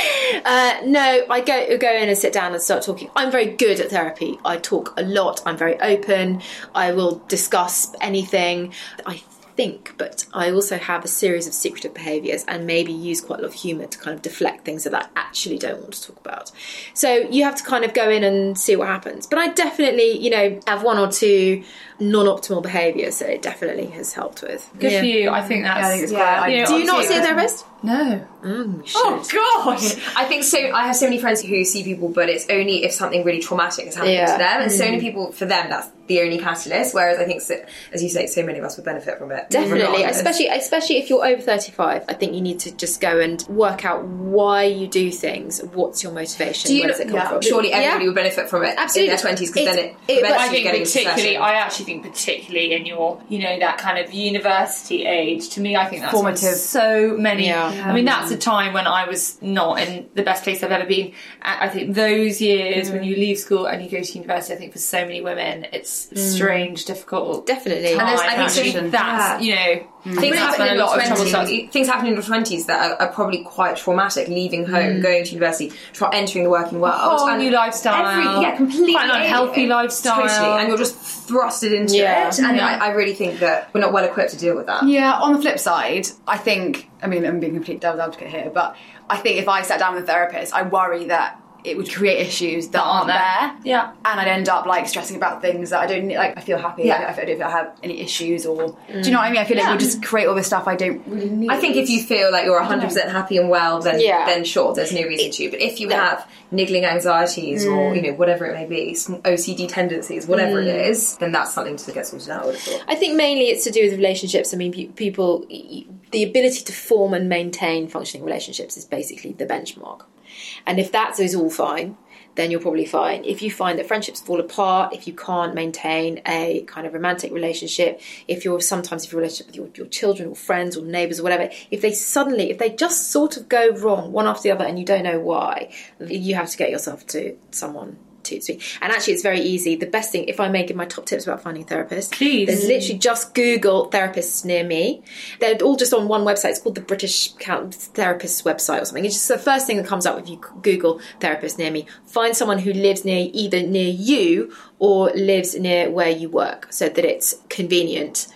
S4: Uh, no, I go go in and sit down and start talking. I'm very good at therapy. I talk a lot. I'm very open. I will discuss anything. I think, but I also have a series of secretive behaviours and maybe use quite a lot of humour to kind of deflect things that I actually don't want to talk about. So you have to kind of go in and see what happens. But I definitely, you know, have one or two non-optimal behaviours So it definitely has helped with.
S1: Good
S4: Yeah.
S1: for you. I think that's.
S5: I think it's
S3: Yeah.
S5: great.
S1: You know,
S4: Do you not see a therapist?
S1: No.
S4: Mm,
S3: Oh
S4: should.
S3: gosh! I think so. I have so many friends who see people, but it's only if something really traumatic has happened
S4: Yeah.
S3: to them, and so many people for them that's the only catalyst. Whereas I think, so, as you say, so many of us would benefit from it.
S4: Definitely,
S3: regardless.
S4: especially especially if you're over 35, I think you need to just go and work out why you do things. What's your motivation?
S3: Do you
S4: Where does it come
S3: yeah,
S4: from?
S3: surely
S4: Yeah.
S3: everybody would benefit from it
S4: Absolutely.
S3: in their twenties because then it
S4: it-
S1: I think particularly. I actually think particularly in your, you know, that kind of university age. To me, I think that's
S5: Formative.
S1: so many.
S4: Yeah.
S1: I mean, that's um, a time when I was not in the best place I've ever been. I think those years when you leave school and you go to university, I think for so many women, it's mm. strange, difficult.
S4: Definitely.
S1: Time.
S4: And
S3: there's- I think so-
S1: actually, that's you know,
S3: mm.
S1: things
S3: happen in
S1: a
S3: your
S1: lot of
S3: twenties. Things happen in your twenties that are, are probably quite traumatic. Leaving
S1: Mm.
S3: home, going to university, try, entering the working world,
S1: whole
S3: and
S1: new lifestyle.
S3: Every, yeah, completely
S1: Quite an unhealthy lifestyle.
S3: Totally, and you're just thrusted into
S4: Yeah.
S3: it. And
S1: Yeah.
S3: I, I really think that we're not well equipped to deal with that.
S5: Yeah, on the flip side, I think, I mean, I'm being a complete devil's advocate here, but I think if I sat down with a therapist, I worry that it would create issues that, aren't there.
S1: Yeah.
S5: And I'd end up like stressing about things that I don't like. I feel happy.
S3: Yeah.
S5: I, I don't have any issues, or do you mm. know what I mean? I feel like you'll just create all this stuff I don't really need.
S3: I think if you feel like you're 100% happy and well, then
S4: Yeah.
S3: then sure, there's no reason to. But if you have niggling anxieties or mm. you know whatever it may be, OCD tendencies, whatever it mm. is, then that's something to get sorted out. I would have thought.
S4: I think mainly it's to do with relationships. I mean, pe- people, the ability to form and maintain functioning relationships is basically the benchmark. And if that is all fine, then you're probably fine. If you find that friendships fall apart, if you can't maintain a kind of romantic relationship, if you're sometimes if your relationship with your, your children or friends or neighbours or whatever, if they suddenly, if they just sort of go wrong one after the other and you don't know why, you have to get yourself to someone to speak. And actually, it's very easy. The best thing, if I may give my top tips about finding a therapist,
S1: Please.
S4: there's literally just Google therapists near me. They're all just on one website. It's called the British Therapists website or something. It's just the first thing that comes up if you Google therapist near me. Find someone who lives near either near you or lives near where you work, so that it's convenient.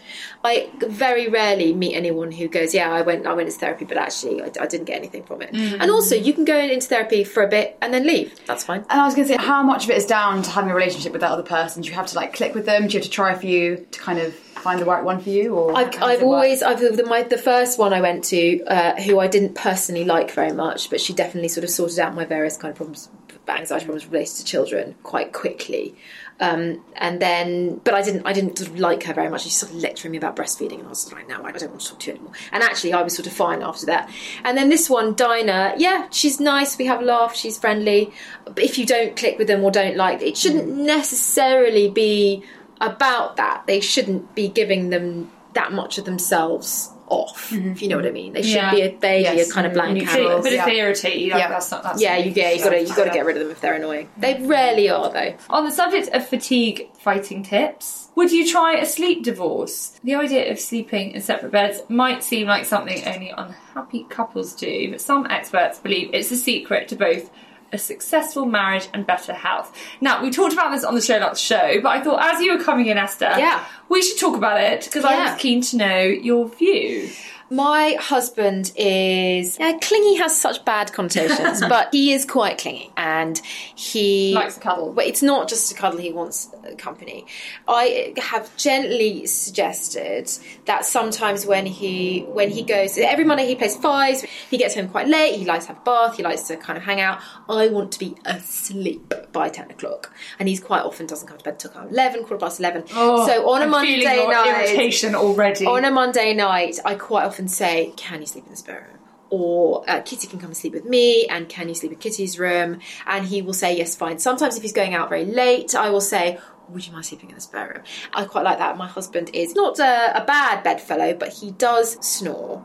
S4: I very rarely meet anyone who goes, "Yeah, I went, I went into therapy, but actually, I, I didn't get anything from it." And also, you can go into therapy for a bit and then leave. That's fine.
S5: And I was going to say, how much of it is down to having a relationship with that other person? Do you have to like click with them? Do you have to try a few to kind of find the right one for you? Or
S4: I've, I've
S5: it work?
S4: always I've the, my, the first one I went to uh, who I didn't personally like very much, but she definitely sort of sorted out my various kind of problems, anxiety problems related to children quite quickly. Um, and then, but I didn't I didn't sort of like her very much. She sort of lecturing me about breastfeeding, and I was like, no, I don't want to talk to you anymore. And actually, I was sort of fine after that. And then this one, Dinah, yeah, she's nice. We have a laugh. She's friendly. But if you don't click with them or don't like, it shouldn't necessarily be about that. They shouldn't be giving them that much of themselves off. If you know what I mm-hmm. mean, they should
S1: Yeah.
S4: be a vaguely
S5: Yes.
S4: a kind of blank
S1: But
S4: canvas.
S1: if
S5: Yeah.
S1: they irritate you, like,
S5: Yeah.
S1: that's not. That's
S4: Yeah, you, yeah, you got to you got to get rid of them if they're annoying. Mm-hmm. They rarely are though.
S1: On the subject of fatigue fighting tips, would you try a sleep divorce? The idea of sleeping in separate beds might seem like something only unhappy couples do, but some experts believe it's the secret to both a successful marriage and better health. Now, we talked about this on the SheerLuxe show, but I thought as you were coming in, Esther,
S4: Yeah.
S1: we should talk about it because I
S4: Yeah.
S1: was keen to know your view.
S4: My husband is yeah, clingy has such bad connotations, but he is quite clingy and he
S1: Likes to cuddle.
S4: But it's not just a cuddle; he wants uh, company. I have gently suggested that sometimes when he when he goes every Monday he plays fives. He gets home quite late. He likes to have a bath. He likes to kind of hang out. I want to be asleep by ten o'clock, and he's quite often doesn't come to bed till eleven, quarter past eleven. Oh, so on a
S1: I'm
S4: Monday night,
S1: irritation already.
S4: on a Monday night, I quite often say, "Can you sleep in the spare room?" Or uh, Kitty can come and sleep with me, and can you sleep in Kitty's room? And he will say yes, fine. Sometimes if he's going out very late, I will say, "Would you mind sleeping in the spare room?" I quite like that. My husband is not a, a bad bedfellow, but he does snore,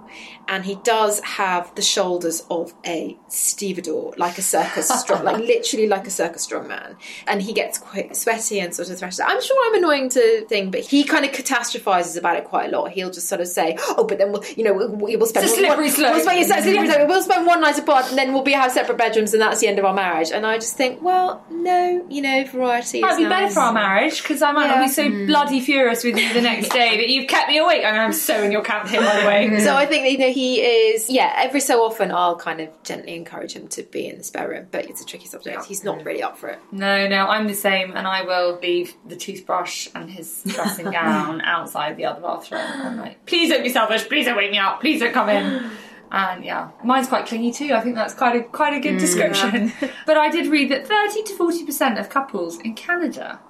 S4: and he does have the shoulders of a stevedore, like a circus strong, like literally like a circus strongman. And he gets quite sweaty and sort of thrashes. I'm sure I'm annoying to thing, but he kind of catastrophizes about it quite a lot. He'll just sort of say, "Oh, but then we'll, you know, we'll, we'll spend
S1: It's a slippery
S4: one,
S1: slope.
S4: We'll spend, it's slippery slope. We'll spend one night apart, and then we'll be have separate bedrooms, and that's the end of our marriage." And I just think, well, no, you know, variety. Is
S1: be better for our marriage because I might not be so mm. bloody furious with you the next day that you've kept me awake. I mean, I'm so in your camp here, by the way.
S4: So I think that, you know he is. Yeah, every so often I'll kind of gently encourage him to be in the spare room, but it's a tricky subject. He's not really up for it.
S1: No, no, I'm the same, and I will leave the toothbrush and his dressing gown outside the other bathroom. I'm like, please don't be selfish. Please don't wake me up. Please don't come in. And yeah, mine's quite clingy too. I think that's quite a quite a good mm, description. but I did read that 30 to 40 percent of couples in Canada.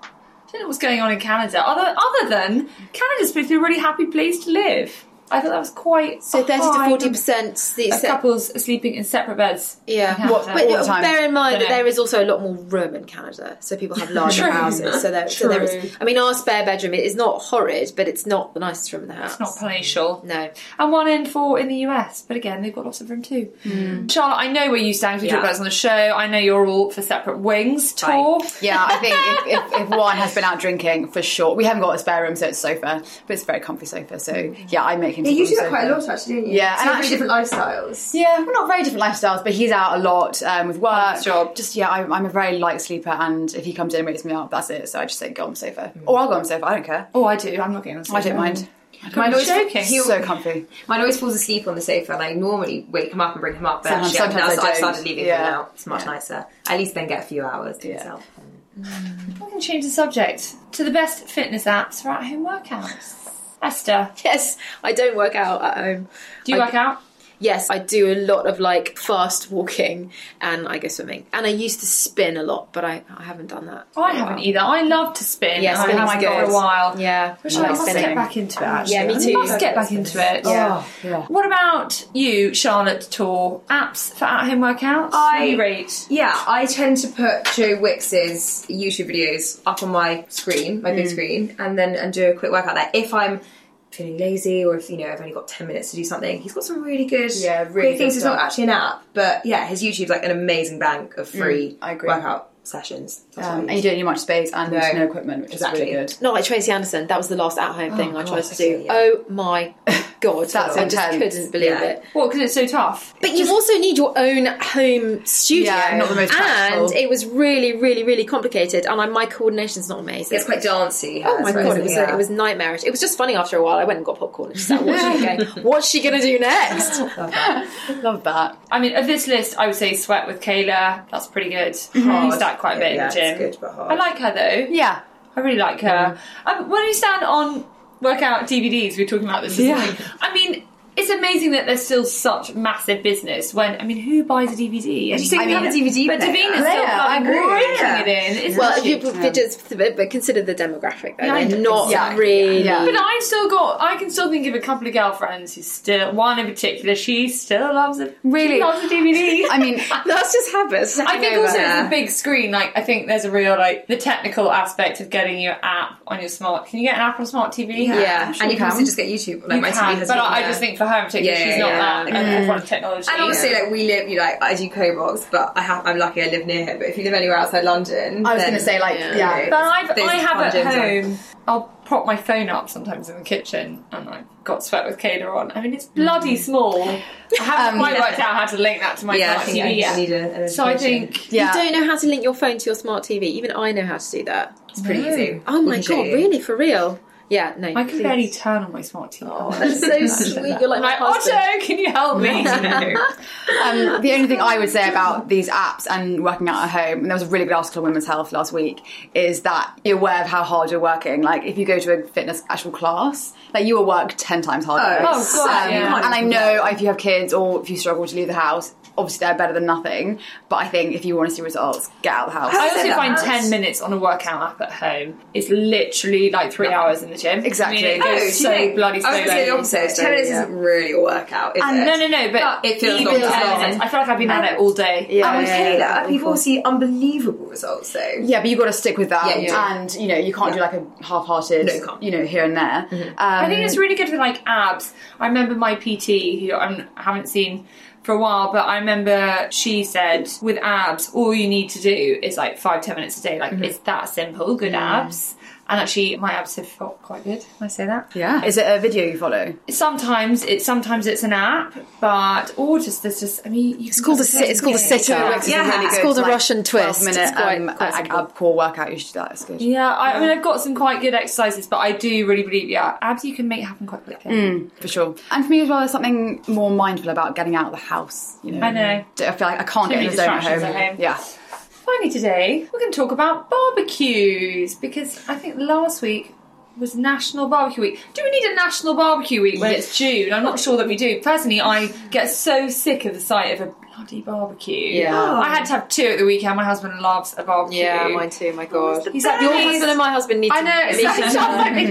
S1: I don't know what's going on in Canada. Other other than Canada's supposed to be a really happy place to live. I thought that was quite
S4: So thirty to forty percent.
S1: of couples are sleeping in separate beds.
S4: Yeah,
S1: in Canada.
S4: but
S5: all the time.
S4: bear in mind that there is also a lot more room in Canada, so people have larger
S1: True.
S4: houses. So there, so there
S1: True.
S4: is. I mean, our spare bedroom it is not horrid, but it's not the nicest room in the house.
S1: It's not palatial.
S4: No.
S1: And one in four in the US. But again, they've got lots of room too.
S4: Hmm.
S1: Charlotte, I know where you stand. 'cause We talked about this on the show. I know you're all for separate wings tour.
S5: Yeah, I think if, if, if one has been out drinking, for sure. We haven't got a spare room, so it's sofa, but it's a very comfy sofa. So yeah, I make him.
S3: Yeah, you
S5: on
S3: do that quite a lot, actually, don't you?
S5: Yeah,
S3: so
S5: and
S3: very
S5: actually-
S3: different lifestyles.
S5: Yeah, we're not very different lifestyles, but he's out a lot um, with work.
S1: his job.
S5: Just yeah, I, I'm a very light sleeper, and if he comes in and wakes me up, that's it. So I just say go on the sofa, or I'll go on the sofa. I don't care.
S1: Oh, I do. I'm not getting on the
S5: I don't mind.
S1: Mine always
S3: joking.
S5: He's so comfy.
S3: Mine always falls asleep on the sofa, and I normally wake him up and bring him up. But
S5: Sometimes-
S3: actually, I've, now,
S5: sometimes I
S3: I've
S5: don't.
S3: started leaving
S5: Yeah.
S3: him now. It's much
S5: Yeah.
S3: nicer. At least then get a few hours to yourself.
S1: I can change the subject to the best fitness apps for at-home workouts. Esther,
S4: Yes, I don't work out at home.
S1: do you
S4: I-
S1: work out?
S4: Yes, I do a lot of like fast walking, and I go swimming. And I used to spin a lot, but I, I haven't done that.
S1: Oh, I haven't either. I love to spin.
S4: Yeah,
S1: and I
S4: spinning's
S1: haven't done for a while.
S4: Yeah,
S1: Which
S4: I
S1: I
S4: like
S1: must
S4: spinning.
S1: get back into it. Actually,
S4: Yeah, me
S1: I
S4: too.
S1: must get back into it.
S4: Yeah.
S5: Oh, yeah.
S1: What about you, Charlotte Tor? Apps for at-home workouts?
S3: I-
S1: What do you rate?
S3: Yeah, I tend to put Joe Wicks's YouTube videos up on my screen, my big mm. screen, and then and do a quick workout there. If I'm feeling lazy or if you know I've only got ten minutes to do something, he's got some really good,
S5: Yeah, really
S3: great things.
S5: good
S3: It's not actually an app, but yeah, his YouTube's like an amazing bank of free
S5: I agree.
S3: workout sessions.
S5: Um, and you
S3: use.
S5: don't need much space and
S3: No.
S5: no, equipment, which
S3: Exactly.
S5: is really good.
S4: Not like Tracy Anderson. That was the last at-home thing I tried to do.
S3: yeah.
S4: Oh my god,
S5: That's
S4: I just
S5: intense.
S4: couldn't believe
S3: Yeah.
S4: it.
S1: Well, Because it's so tough.
S4: But you also need your own home studio.
S5: Yeah, not the most practical.
S4: And it was really, really, really complicated, and I, my coordination's not amazing.
S3: It's quite dancey.
S4: Oh my god, it was,
S3: Yeah.
S4: it was nightmarish. It was just funny after a while. I went and got popcorn and just sat watching it going, what's she going to do next?
S5: Love that.
S1: I mean, of this list, I would say Sweat with Kayla. That's pretty good. I used that quite a bit
S3: Yeah,
S1: in the gym.
S3: good, but hard.
S1: I like her though.
S5: Yeah.
S1: I really like her. Um, when you stand on workout DVDs, we were talking about this this
S5: Yeah.
S1: I mean, it's amazing that there's still such massive business when, I mean, who buys a DVD? And you think
S3: I
S1: we have a DVD But
S3: player.
S1: Davina's
S5: Player,
S1: still
S5: I
S1: bloody breaking it in. Isn't
S4: Well, if you but just but consider the demographic though.
S1: Yeah,
S4: They're not
S1: exactly.
S4: really.
S5: Yeah.
S1: But I've still got, I can still think of a couple of girlfriends who still, one in particular, she still loves it.
S5: Really?
S1: Loves a DVD.
S5: I mean,
S4: That's just habits.
S1: I think also
S4: over.
S1: it's the big screen. Like, I think there's a real, like, the technical aspect of getting your app on your smart. Can you get an app on smart TV?
S4: Yeah.
S3: and you can
S5: can.
S3: also just get YouTube. Like
S1: You
S3: my
S1: can,
S3: TV has
S1: but I, I just think for her in particular,
S3: Yeah,
S1: she's
S3: yeah,
S1: not
S3: yeah.
S1: that at the front of technology.
S3: And obviously, like we live, you like I do Kobox, but I have, I'm lucky I live near here. But if you live anywhere outside London,
S5: I was
S3: then-
S5: going to say, like,
S4: Yeah.
S5: yeah.
S1: But I've,
S3: Those
S1: I have
S3: fun
S1: at
S3: gyms are-
S1: home, I'll prop my phone up sometimes in the kitchen and I've got Sweat with Kayla on. I mean, it's bloody small. I haven't
S5: Um,
S1: quite
S5: yeah.
S1: worked out how to link that to my
S3: Yeah,
S1: smart TV
S3: I
S1: yet.
S3: need a- an
S1: so I think,
S5: Yeah.
S4: You don't know how to link your phone to your smart TV. Even I know how to do that.
S3: It's pretty easy.
S4: Oh my god, really? For real? Yeah, no.
S1: I can
S4: please.
S1: barely turn on my smart TV. Oh,
S4: that's so sweet. You're like my.
S1: Otto, can you help me?
S5: Um, the only thing I would say about these apps and working out at home, and there was a really good article on Women's Health last week, is that you're aware of how hard you're working. Like if you go to a fitness actual class, like you will work ten times harder.
S3: Oh,
S1: Oh, God,
S5: Um,
S1: yeah.
S5: And I know if you have kids or if you struggle to leave the house, obviously they're better than nothing. But I think if you want to see results, get out of the house.
S1: I also find 10 minutes on a workout app at home is literally like three hours in the gym.
S5: Exactly.
S1: I mean, it
S5: Oh,
S1: goes
S3: do you
S1: so
S3: think-
S1: bloody
S3: I
S1: slowly.
S3: was say the opposite. Ten minutes isn't really a workout, is
S5: And
S3: it?
S1: No, no, no, but,
S3: it feels
S1: even
S3: long.
S1: minutes, I feel like I've been at it all day.
S4: Yeah,
S3: and with
S4: yeah, yeah,
S3: Taylor,
S4: yeah.
S3: people see unbelievable results though.
S5: Yeah, but you've got to stick with that,
S3: Yeah, you
S5: and you know you can't do like a half-hearted,
S3: No, you can't.
S5: you know, here and there.
S1: I think
S5: Um,
S1: it's really good for like abs. I remember my PT, who I haven't seen for a while, but I remember she said with abs, all you need to do is like five, ten minutes a day. Like mm-hmm. it's that simple, good abs. And actually, my abs have felt quite good. Can I say that?
S5: yeah. Is it a video you follow?
S1: Sometimes it's sometimes it's an app, but or just there's just I mean you
S4: It's called a sit. It's called a sit up.
S5: Yeah,
S4: it's called a Russian twist.
S5: 12 minute
S4: It's quite-
S5: um,
S4: quite
S5: a-
S4: simple.
S5: ab core workout. You should do that. It's good.
S1: Yeah, I, I mean I've got some quite good exercises, but I do really believe yeah, abs you can make happen quite quickly.
S5: for sure. And for me as well, there's something more mindful about getting out of the house. You know,
S1: I know.
S5: I feel like I can't
S1: Too
S5: get in
S1: many
S5: the zone at home.
S1: at home.
S5: Yeah,
S1: Finally, today we're going to talk about barbecues because I think last week was National Barbecue Week. Do we need a National Barbecue Week when it's June? I'm not sure that we do. Personally, I get so sick of the sight of a bloody barbecue.
S4: Yeah.
S1: I had to have two at the weekend. My husband loves a barbecue.
S4: Yeah, mine too. My God,
S1: He's like,
S4: your
S1: "Please."
S4: husband and my husband need to
S1: I know, it's
S4: meet
S1: like,
S4: each
S1: oh
S4: other.
S1: my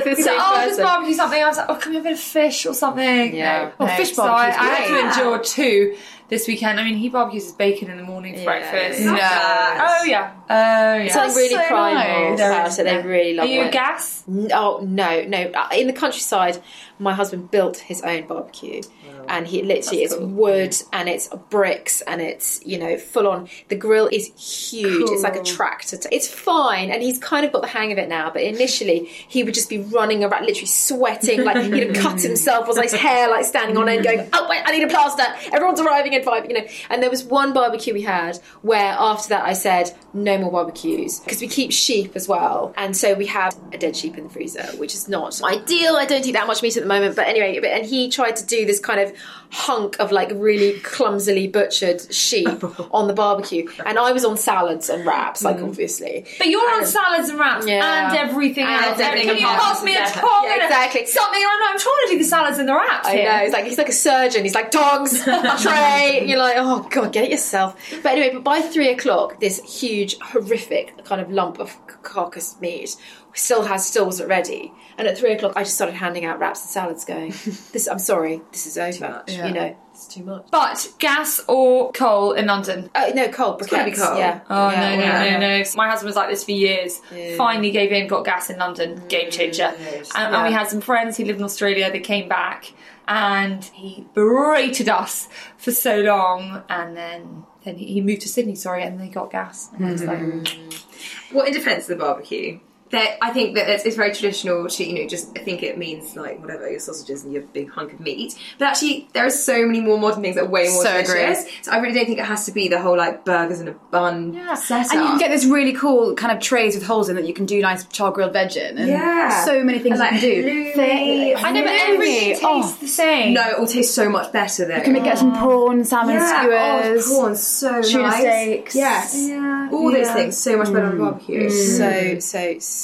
S1: God. He's like, oh, let's barbecue something. I was like, oh, can we have a bit of fish or something?
S4: Yeah.
S1: No,
S5: Oh,
S1: no.
S5: fish
S1: So I,
S5: barbecue's
S1: I had to endure two this weekend. I mean, he barbecues his bacon in the morning for
S4: Yeah.
S1: breakfast.
S5: No.
S1: Oh yeah. Oh yeah.
S4: Something really
S5: so
S4: primal
S5: nice.
S4: about it. They really love
S1: Are you
S4: it.
S1: gas?
S4: Oh no, no! Uh, In the countryside, my husband built his own barbecue, and he literally it's wood and it's bricks and it's you know full on. The grill is huge. It's like a tractor. T- it's fine, and he's kind of got the hang of it now. But initially, he would just be running around, literally sweating, like he'd have cut himself, was like his hair like standing on end, going, "Oh wait, I need a plaster." Everyone's arriving in five, you know. And there was one barbecue we had where after that I said, "No more barbecues," because we keep sheep as well, and so we have a dead sheep in the freezer, which is not ideal. I don't eat that much meat at the moment, but anyway, and he tried to do this kind of hunk of like really clumsily butchered sheep on the barbecue, and I was on salads and wraps, like mm. obviously.
S1: But you're on salads and wraps
S4: Yeah.
S1: and everything
S4: And
S1: else.
S4: everything
S1: Can you pass me a
S4: that.
S1: tong?
S4: Yeah, exactly.
S1: Something. I'm, I'm trying to do the salads and the wraps.
S4: I
S1: here.
S4: know. He's like he's like a surgeon. He's like dogs tray. And you're like, oh god, get it yourself. But anyway, but by three o'clock, this huge, horrific kind of lump of carcass meat still has still wasn't ready. And at three o'clock, I just started handing out wraps and salads, going, "This, I'm sorry, this is over. You know, it's too much."
S1: But gas or coal in London?
S4: Uh, no, cold briquettes.
S3: gotta be cold.
S4: Yeah.
S1: Oh
S4: yeah,
S1: no, no,
S4: yeah.
S1: no, no! My husband was like this for years. Finally gave in, got gas in London, mm. game changer. And, and we had some friends who live in Australia. They came back, and he berated us for so long, and then then he he moved to Sydney. Sorry, and they got gas. And I was like, mm. mm.
S3: Well, in defence of the barbecue, that I think that it's, it's very traditional to you know just I think it means like whatever your sausages and your big hunk of meat. But actually, there are so many more modern things that are way more
S5: So agree.
S3: So I really don't think it has to be the whole like burgers and a bun setup.
S5: And you can get this really cool kind of trays with holes in that you can do nice char grilled veg in. And
S3: Yeah.
S5: so many things
S3: And, like,
S5: you can do.
S1: I know, but everything tastes
S5: Oh.
S1: the same.
S3: no, it will taste so much better though.
S5: You can get some prawn, salmon
S3: yeah, oh,
S5: skewers.
S3: oh, prawns so
S5: tuna
S3: nice.
S5: steaks.
S3: Yes,
S1: Yeah,
S3: all those things so much better on a barbecue. Mm.
S4: So mm. so so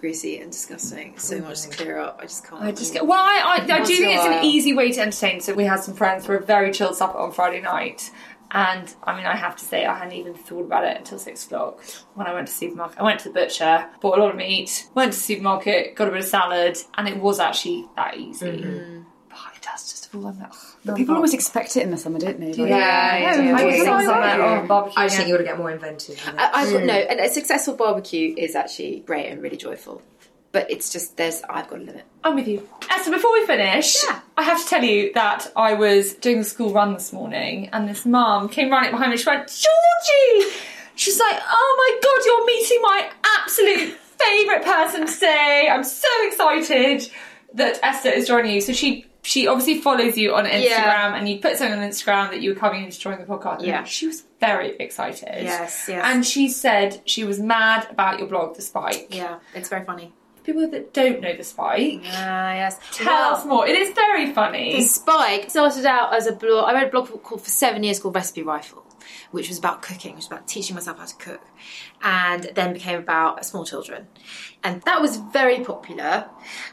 S4: greasy and disgusting. So oh much to clear up. I just can't.
S1: I just get well. I, I, I do think it's an easy way to entertain. So we had some friends for a very chilled supper on Friday night, and I mean, I have to say, I hadn't even thought about it until six o'clock when I went to the supermarket. I went to the butcher, bought a lot of meat, went to supermarket, got a bit of salad, and it was actually that easy. But it does just fall. I'm like, ugh, no,
S5: People
S1: I'm
S5: almost expect it in the summer, don't they? Like,
S3: Yeah, yeah,
S1: not-
S3: yeah.
S1: I
S3: yeah.
S1: was thinking
S3: Yeah.
S1: about, oh, barbecue.
S3: I just think you ought to get more inventive.
S4: I, I've got no, mm. and a successful barbecue is actually great and really joyful. But it's just there's I've got a limit.
S1: I'm with you. Esther, before we finish, yeah. I have to tell you that I was doing the school run this morning and this mum came running behind me. She went, Georgie! She's like, oh my god, you're meeting my absolute favourite person today. I'm so excited that Esther is joining you. So she she obviously follows you on Instagram
S4: Yeah.
S1: and you put something on Instagram that you were coming in to join the podcast.
S4: Yeah.
S1: And she was very excited.
S4: Yes, yes.
S1: And she said she was mad about your blog, The Spike.
S4: Yeah, it's very funny.
S1: People that don't know the Spike,
S4: Ah, yes.
S1: tell
S4: Well,
S1: us more. It is very funny.
S4: The Spike started out as a blog. I read a blog called for seven years called Recipe Rifle, which was about cooking, which was about teaching myself how to cook, and then became about small children. And that was very popular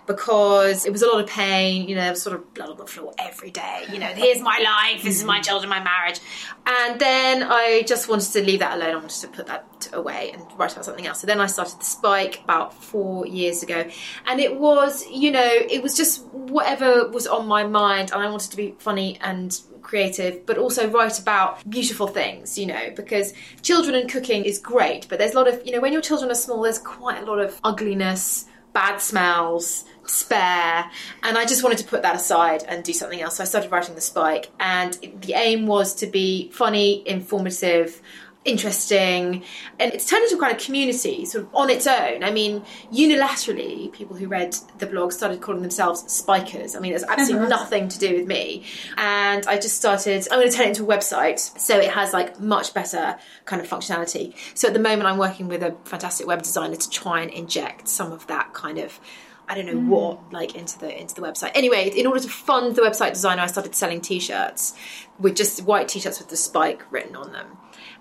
S4: because it was a lot of pain. You know, sort of blood on the floor every day. You know, here's my life, this is my mm-hmm. children, my marriage. And then I just wanted to leave that alone. I wanted to put that away and write about something else. So then I started the Spike about four years ago, and it was, you know, it was just whatever was on my mind, and I wanted to be funny and creative, but also write about beautiful things, you know, because children and cooking is great, but there's a lot of, you know, when your children are small, there's quite a lot of ugliness, bad smells, despair, and I just wanted to put that aside and do something else. So I started writing The Spike, and the aim was to be funny, informative, interesting and it's turned into quite a kind of community sort of on its own. I mean unilaterally people who read the blog started calling themselves spikers. I mean it's absolutely uh-huh. nothing to do with me. And i just started i'm going to turn it into a website so it has like much better kind of functionality. So at the moment i'm working with a fantastic web designer to try and inject some of that kind of I don't know mm. what like into the into the website. Anyway, in order to fund the website designer, I started selling t-shirts with just white t-shirts with the spike written on them.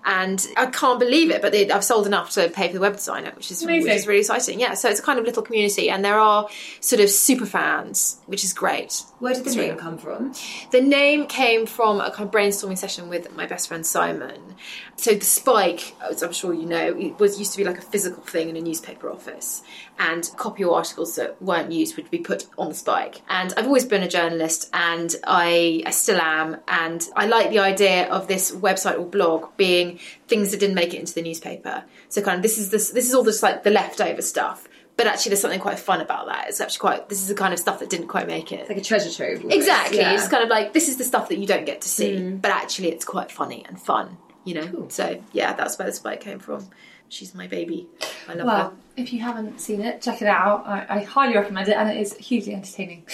S4: And I can't believe it, but they, I've sold enough to pay for the web designer, which is which is really exciting. Yeah, so it's a kind of little community, and there are sort of super fans, which is great.
S3: Where did the
S4: It's
S3: name
S4: really-
S3: come from?
S4: the name came from a kind of brainstorming session with my best friend Simon. So the spike, as I'm sure you know, it was used to be like a physical thing in a newspaper office, and copy or articles that weren't used would be put on the spike. And I've always been a journalist, and I, I still am, and I like the idea of this website or blog being things that didn't make it into the newspaper. So kind of this is this this is all just like the leftover stuff. But actually, there's something quite fun about that. It's actually quite. This is the kind of stuff that didn't quite make it.
S3: Like a treasure trove.
S4: Exactly.
S3: Yeah.
S4: It's kind of like this is the stuff that you don't get to see, hmm. but actually it's quite funny and fun, you know. So yeah, that's where the spike came from. She's my baby. I love
S1: Well,
S4: her.
S1: if you haven't seen it, check it out. I, I highly recommend it, and it is hugely entertaining.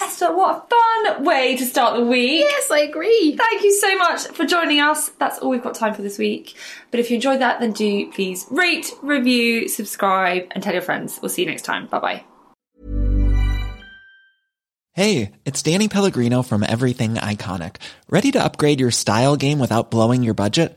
S1: Esther, what a fun way to start the week!
S4: Yes, I agree.
S1: Thank you so much for joining us. That's all we've got time for this week. But if you enjoyed that, then do please rate, review, subscribe, and tell your friends. We'll see you next time. Bye bye.
S6: Hey, it's Danny Pellegrino from Everything Iconic. Ready to upgrade your style game without blowing your budget?